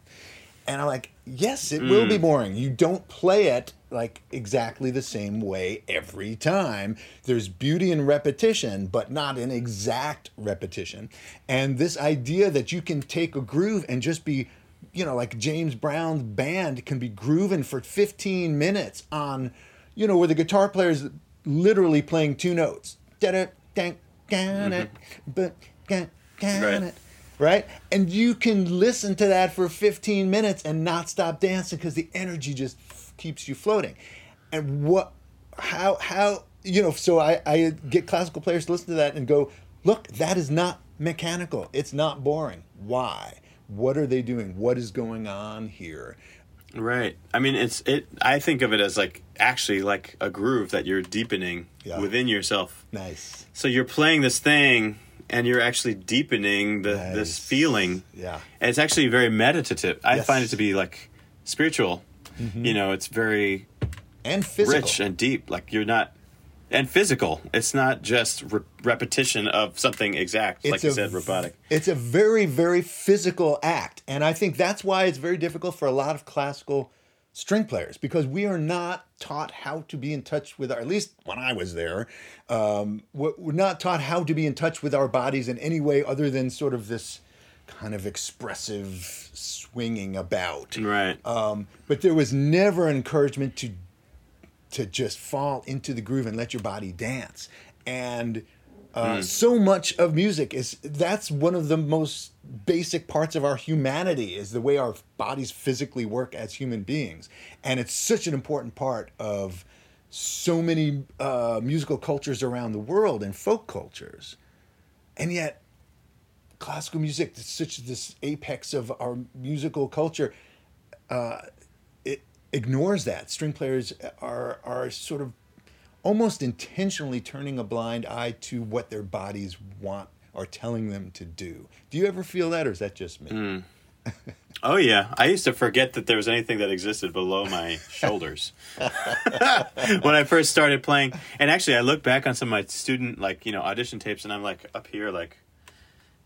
And I'm like, yes, it will be mm. boring. You don't play it like exactly the same way every time. There's beauty in repetition, but not in exact repetition. And this idea that you can take a groove and just be you know, like James Brown's band can be grooving for 15 minutes on, you know, where the guitar player is literally playing two notes. Da-da, dang, da-da, mm-hmm. but, ga- ga- Right. Right? And you can listen to that for 15 minutes and not stop dancing because the energy just f- keeps you floating. And what, how, how, you know, so I, I get classical players to listen to that and go, look, that is not mechanical. It's not boring. Why? What are they doing? What is going on here? Right. I mean, it's it. I think of it as like actually like a groove that you're deepening Yeah. within yourself. Nice. So you're playing this thing, and you're actually deepening the Nice. this feeling. Yeah. And it's actually very meditative. I Yes. Mm-hmm. find it to be like spiritual. You know, it's very And physical. rich and deep. Like you're not. And physical. It's not just re- repetition of something exact, like you said, robotic. It's a very, very physical act. And I think that's why it's very difficult for a lot of classical string players because we are not taught how to be in touch with our, at least when I was there, um, we're we're not taught how to be in touch with our bodies in any way other than sort of this kind of expressive swinging about. Right. Um, but there was never encouragement to to just fall into the groove and let your body dance. And uh, so much of music is that's one of the most basic parts of our humanity is the way our bodies physically work as human beings, and it's such an important part of so many uh, musical cultures around the world and folk cultures, and yet classical music is such this apex of our musical culture it ignores that. String players are are sort of almost intentionally turning a blind eye to what their bodies want or telling them to do. Do you ever feel that, or is that just me? Hmm. Oh yeah, I used to forget that there was anything that existed below my shoulders when I first started playing. And actually, I look back on some of my student like you know audition tapes, and I'm like up here, like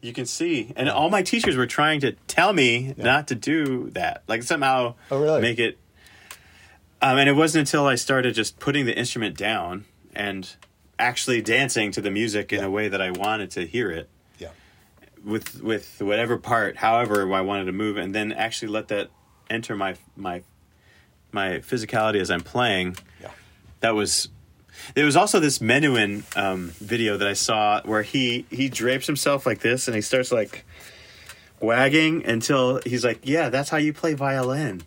you can see, and all my teachers were trying to tell me not to do that, like somehow Oh, really? make it. Um, and it wasn't until I started just putting the instrument down and actually dancing to the music in Yeah. a way that I wanted to hear it Yeah. with with whatever part, however I wanted to move, and then actually let that enter my my my physicality as I'm playing. Yeah. That was. There was also this Menuhin um, video that I saw where he he drapes himself like this and he starts like wagging until he's like, "Yeah, that's how you play violin."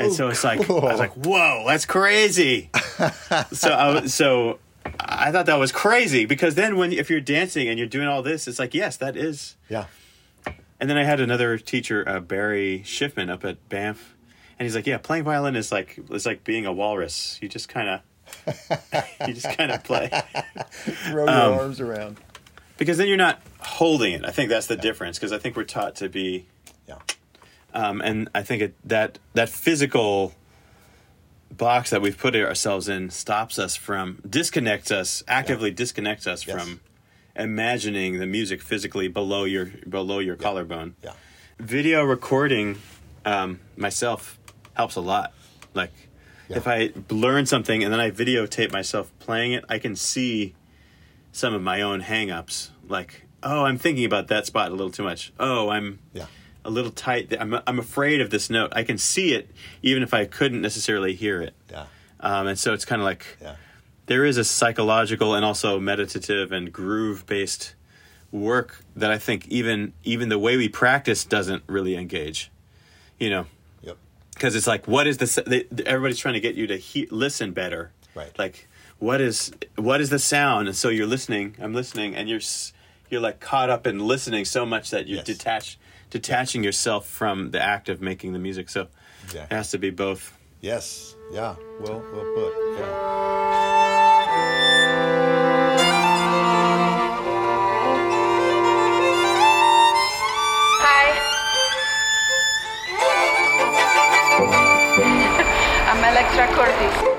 And so it's like I was like, "Whoa, that's crazy!" so I so I thought that was crazy because then when if you're dancing and you're doing all this, it's like, yes, that is. Yeah. And then I had another teacher, uh, Barry Shiffman, up at Banff, and he's like, "Yeah, playing violin is like it's like being a walrus. You just kind of." you just kind of play Throw your Um, arms around. because then you're not holding it. I think that's the difference because I think we're taught to be Yeah. Um, and I think it, that that physical box that we've put ourselves in stops us from disconnects us actively disconnects us Yes. from imagining the music physically below your below your collarbone. Yeah. Video recording um, myself helps a lot. Like if I learn something and then I videotape myself playing it, I can see some of my own hang-ups like oh i'm thinking about that spot a little too much oh i'm Yeah. A little tight i'm, I'm afraid of this note i can see it even if i couldn't necessarily hear it Yeah. um, and so it's kind of like Yeah. there is a psychological and also meditative and groove based work that i think even even the way we practice doesn't really engage you know Yep. because it's like what is the they, everybody's trying to get you to he, listen better Right. like what is what is the sound and so you're listening i'm listening and you're you're like caught up in listening so much that you're Yes. detached detaching yourself from the act of making the music so Exactly. it has to be both Yes. Yeah. Well, well put. Yeah. Hi. I'm Elektra Kurtis.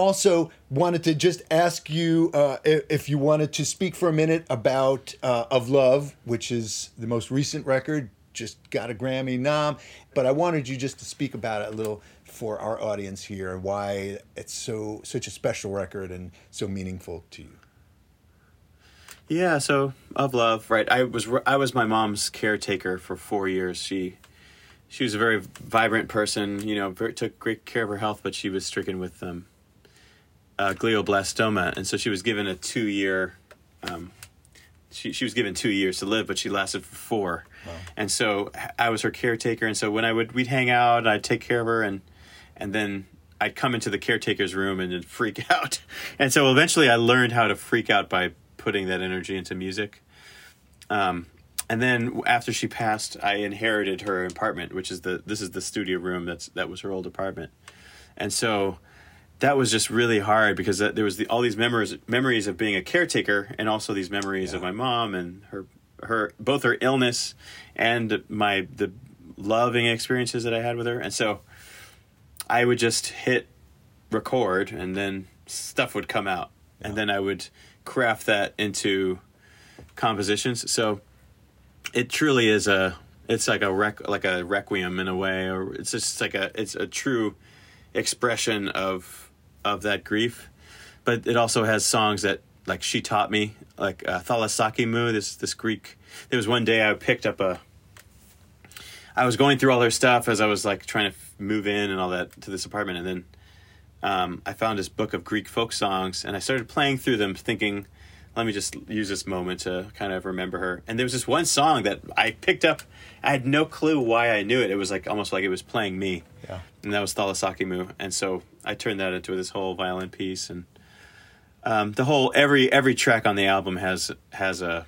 Also, wanted to just ask you uh, if you wanted to speak for a minute about uh, Of Love, which is the most recent record, just got a Grammy nom. But I wanted you just to speak about it a little for our audience here, and why it's so such a special record and so meaningful to you. Yeah, so of love, right? I was I was my mom's caretaker for four years. She she was a very vibrant person, you know, very, took great care of her health, but she was stricken with um, uh, glioblastoma, and so she was given a two year. Um, she she was given two years to live, but she lasted for four, Wow. and so I was her caretaker. And so when I would we'd hang out, I'd take care of her, and and then I'd come into the caretaker's room and then freak out. And so eventually I learned how to freak out by putting that energy into music. Um, and then after she passed, I inherited her apartment, which is the this is the studio room that's that was her old apartment. And so that was just really hard because there was the, all these memories memories of being a caretaker and also these memories of my mom and her her both her illness and my the loving experiences that I had with her. And so I would just hit record and then stuff would come out. And then I would craft that into compositions. So it truly is a it's like a rec, like a requiem in a way or it's just like a it's a true expression of of that grief. But it also has songs that like she taught me like uh, Thalassaki Mou this this Greek there was one day I picked up a I was going through all her stuff as I was like trying to f- move in and all that to this apartment, and then um, I found this book of Greek folk songs, and I started playing through them, thinking, "Let me just use this moment to kind of remember her." And there was this one song that I picked up. I had no clue why I knew it. It was like almost like it was playing me, Yeah. and that was Thalassaki Mou. And so I turned that into this whole violin piece, and um, the whole every every track on the album has has a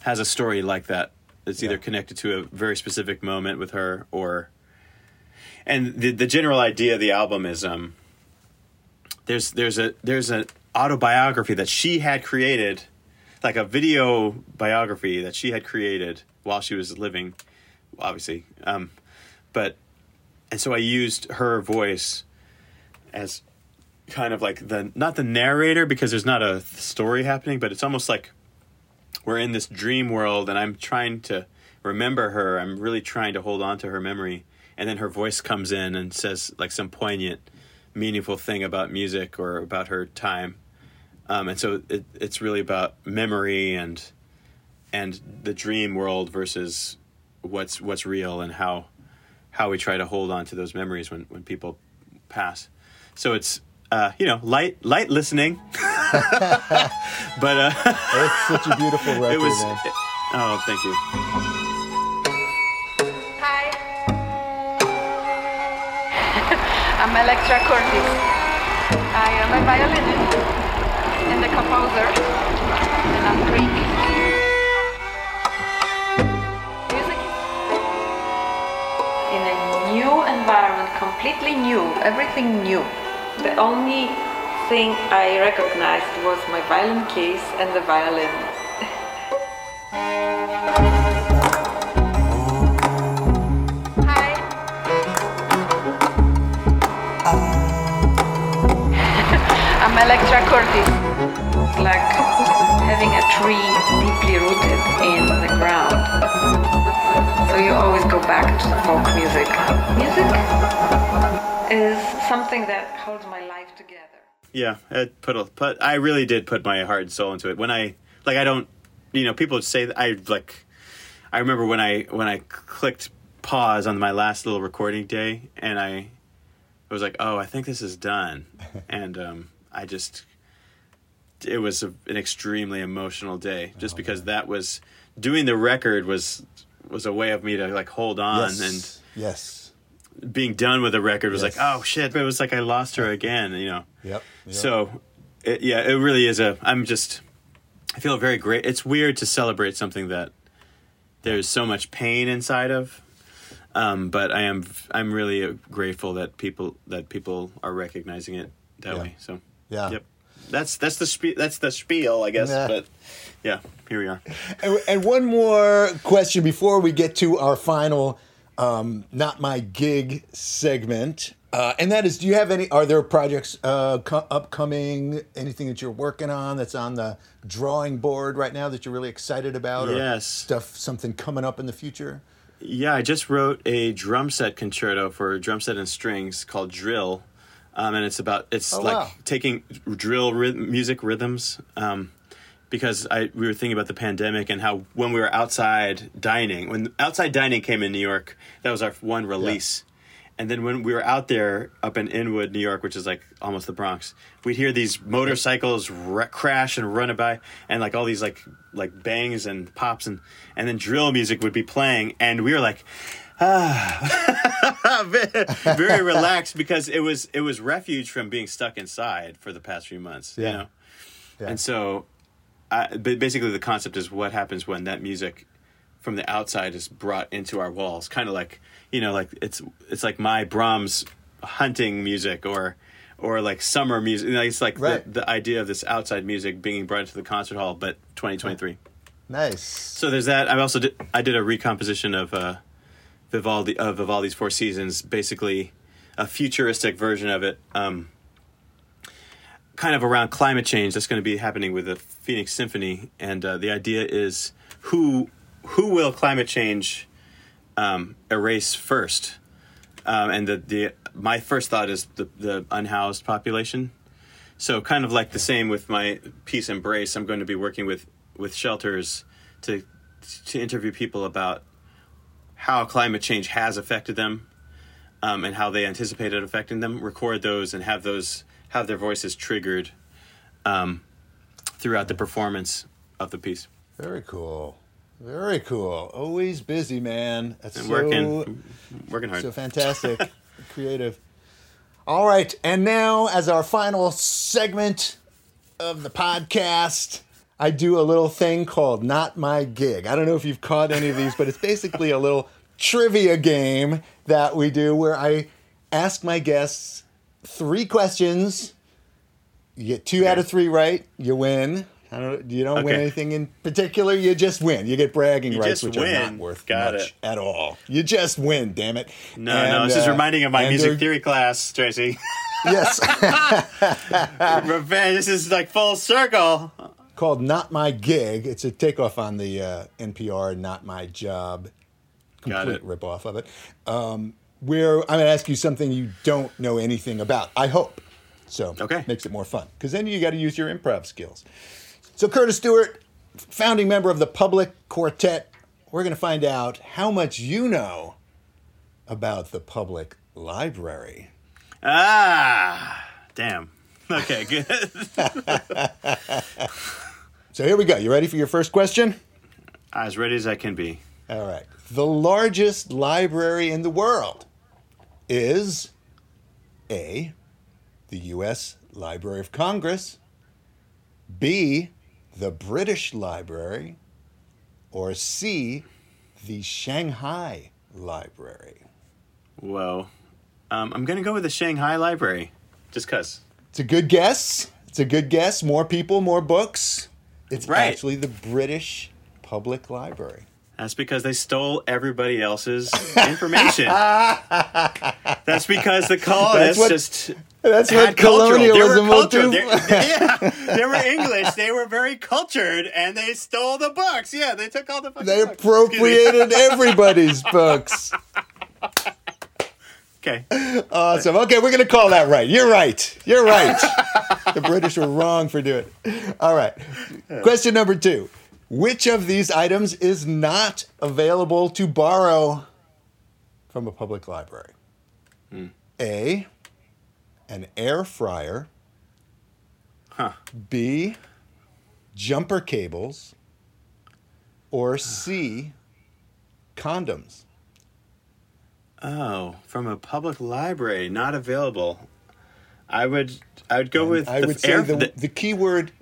has a story like that. It's either Yeah. connected to a very specific moment with her, or and the the general idea of the album is um there's there's a there's an autobiography that she had created, like a video biography that she had created while she was living, obviously. Um, but and so I used her voice as kind of like the not the narrator because there's not a story happening, but it's almost like we're in this dream world and I'm trying to remember her. I'm really trying to hold on to her memory. And then her voice comes in and says like some poignant, meaningful thing about music or about her time. Um, and so it, it's really about memory and and the dream world versus what's what's real and how how we try to hold on to those memories when, when people pass. So it's uh, you know light light listening, but uh, It's such a beautiful record, it was. man. oh, thank you. Hi. I'm Elektra Kurtis. I am a violinist and a composer, and I'm Greek. Music in a new environment, completely new, everything new. The only thing I recognized was my violin case and the violin. Hi. I'm Elektra Kurtis. It's like having a tree deeply rooted in the ground. So you always go back to folk music. Music is something that holds my life together. Yeah, it put a put. I really did put my heart and soul into it. When I like, I don't. You know, people say that I like. I remember when I when I clicked pause on my last little recording day, and I was like, "Oh, I think this is done," and um, I just. It was a, an extremely emotional day, just because that was doing the record was was a way of me to like hold on and Yes. Being done with the record was Yes. like, oh shit, but it was like I lost her again, you know. Yep. yep. So, it, yeah, it really is a. I'm just, I feel very great. It's weird to celebrate something that there's so much pain inside of, um, but I am I'm really grateful that people that people are recognizing it that Yeah. way. So, Yeah. yep, that's that's the spe- that's the spiel, I guess. Yeah. But yeah, here we are. And, and one more question before we get to our final um, not my gig segment Uh, and that is, do you have any? Are there projects uh, co- upcoming? Anything that you're working on that's on the drawing board right now that you're really excited about? or Yes. stuff, something coming up in the future. Yeah, I just wrote a drum set concerto for drum set and strings called Drill, um, and it's about it's Oh, like wow. taking drill rhythm, music rhythms. Um, because I we were thinking about the pandemic and how when we were outside dining, when outside dining came in New York, that was our one release. And then when we were out there up in Inwood, New York, which is like almost the Bronx, we'd hear these motorcycles ra- crash and run by, and like all these like like bangs and pops, and and then drill music would be playing, and we were like, ah, very, very relaxed because it was it was refuge from being stuck inside for the past few months, Yeah. you know. Yeah. And so, I, but basically, the concept is what happens when that music from the outside is brought into our walls. Kind of like you know, like it's it's like my Brahms hunting music or or like summer music. Know, it's like Right. the, the idea of this outside music being brought into the concert hall, but 2023. Nice. So there's that. I also did I did a recomposition of uh, Vivaldi of Vivaldi's Four Seasons, basically a futuristic version of it, um, kind of around climate change. That's going to be happening with the Phoenix Symphony, and uh, the idea is who who will climate change um, erase first? Um, and the, the my first thought is the the unhoused population. So kind of like the same with my peace embrace, I'm going to be working with with shelters to to interview people about how climate change has affected them um, and how they anticipate it affecting them. Record those and have those have their voices triggered um, throughout the performance of the piece. Very cool. Very cool. Always busy, man. That's And so, working working hard. so fantastic, creative. All right, and now as our final segment of the podcast, I do a little thing called Not My Gig. I don't know if you've caught any of these, but it's basically a little trivia game that we do where I ask my guests three questions. You get two out of three right, you win. I don't. You don't win anything in particular. You just win. You get bragging You rights, which are not worth Got much it. at all. You just win. Damn it. no, And, no, this is uh, reminding of my music theory class, Tracy. Yes, Revenge. This is like full circle. called "Not My Gig." It's a takeoff on the uh, NPR "Not My Job" complete ripoff of it. Um, where I'm going to ask you something you don't know anything about. I hope so. Okay. makes it more fun because then you got to use your improv skills. So Curtis Stewart, founding member of the Public Quartet, we're going to find out how much you know about the public library. Ah, damn. Okay, good. So here we go. You ready for your first question? as ready as I can be. All right. The largest library in the world is A, the U.S. Library of Congress, B, the British Library, or C, the Shanghai Library. Well, Um, I'm gonna go with the Shanghai Library, just cause. It's a good guess. It's a good guess. More people, more books. It's Right. actually the British Public Library. That's because they stole everybody else's information. That's because the oh, colonists what- just That's what cultural. They were colonialism will do. They- yeah, they were English. They were very cultured, and they stole the books. Yeah, they took all the. fucking They books. Appropriated everybody's books. Okay. Awesome. Okay, we're going to call that right. You're right. You're right. the British were wrong for doing it. All right. Question number two Which of these items is not available to borrow from a public library? Hmm. A, an air fryer. Huh. B, jumper cables. Or C, condoms. Oh, from a public library, not available. I would. I would go with. I the would say air- the, the- the key word,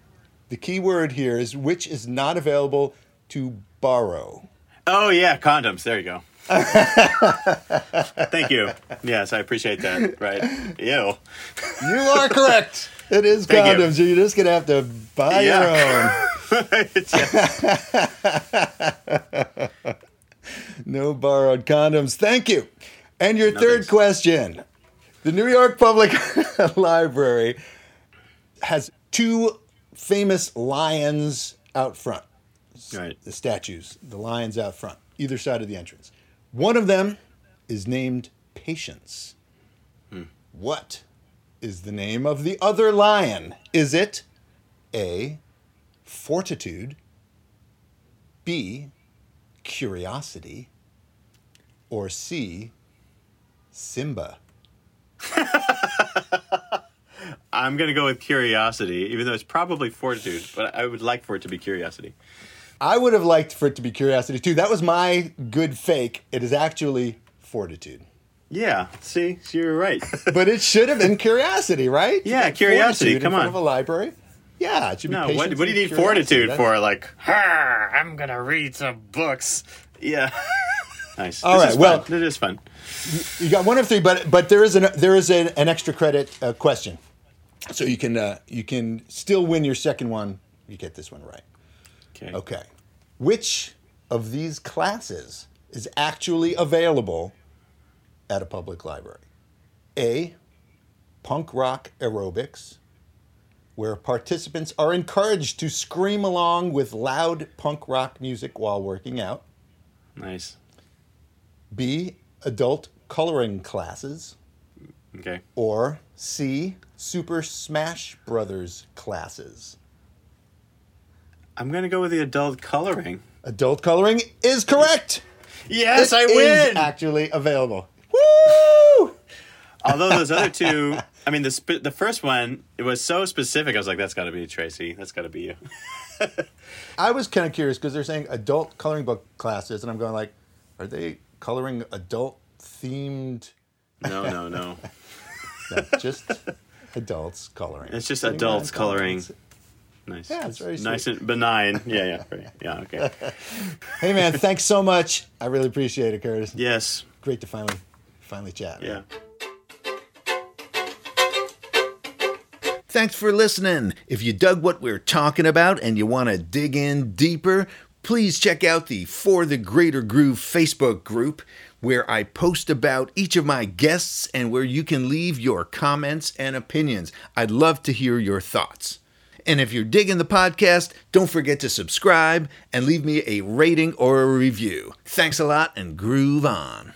the key word here is which is not available to borrow. Oh yeah, condoms. There you go. Thank you. Yes, I appreciate that. Right. Ew. You are correct. It is Thank condoms. You. are just gonna have to buy your own. No borrowed condoms. Thank you. And your third thanks. question: The New York Public Library has two famous lions out front. Right. The statues, the lions out front, either side of the entrance. One of them is named Patience. Hmm. What is the name of the other lion? Is it A. Fortitude, B. Curiosity, or C. Simba? I'm gonna go with curiosity, even though it's probably fortitude, but I would like for it to be curiosity. I would have liked for it to be curiosity too. That was my good fake. It is actually fortitude. Yeah. See, so you're right. But it should have been curiosity, right? Yeah, curiosity, fortitude come in front on. of a library. Yeah, it should be no, patience what, what do you need fortitude That's- for? Like, I'm gonna read some books. Yeah. nice. All This right, well- it is fun. You got one of three, but but there is an there is an, an extra credit uh, question, so you can uh, you can still win your second one. You get this one right. Okay. Okay, which of these classes is actually available at a public library? A. Punk rock aerobics, where participants are encouraged to scream along with loud punk rock music while working out. Nice. B. Adult coloring classes. Okay. Or C. Super Smash Brothers classes. I'm gonna go with the adult coloring. Adult coloring is correct. Yes, It I is win. actually available. Woo! Although those other two, I mean, the sp- the first one it was so specific. I was like, that's got to be Tracy. That's got to be you. I was kind of curious because they're saying adult coloring book classes, and I'm going like, are they coloring adult themed? No, no, no. No, just adults coloring. It's just Sitting adults coloring. It's- Nice. Yeah, it's very nice sweet. and benign. Yeah, yeah, right. yeah. Okay. Hey man, thanks so much. I really appreciate it, Curtis. Yes. Great to finally finally chat. Yeah. Thanks for listening. If you dug what we're talking about and you want to dig in deeper, please check out the For the Greater Groove Facebook group where I post about each of my guests and where you can leave your comments and opinions. I'd love to hear your thoughts. And if you're digging the podcast, don't forget to subscribe and leave me a rating or a review. Thanks a lot and groove on.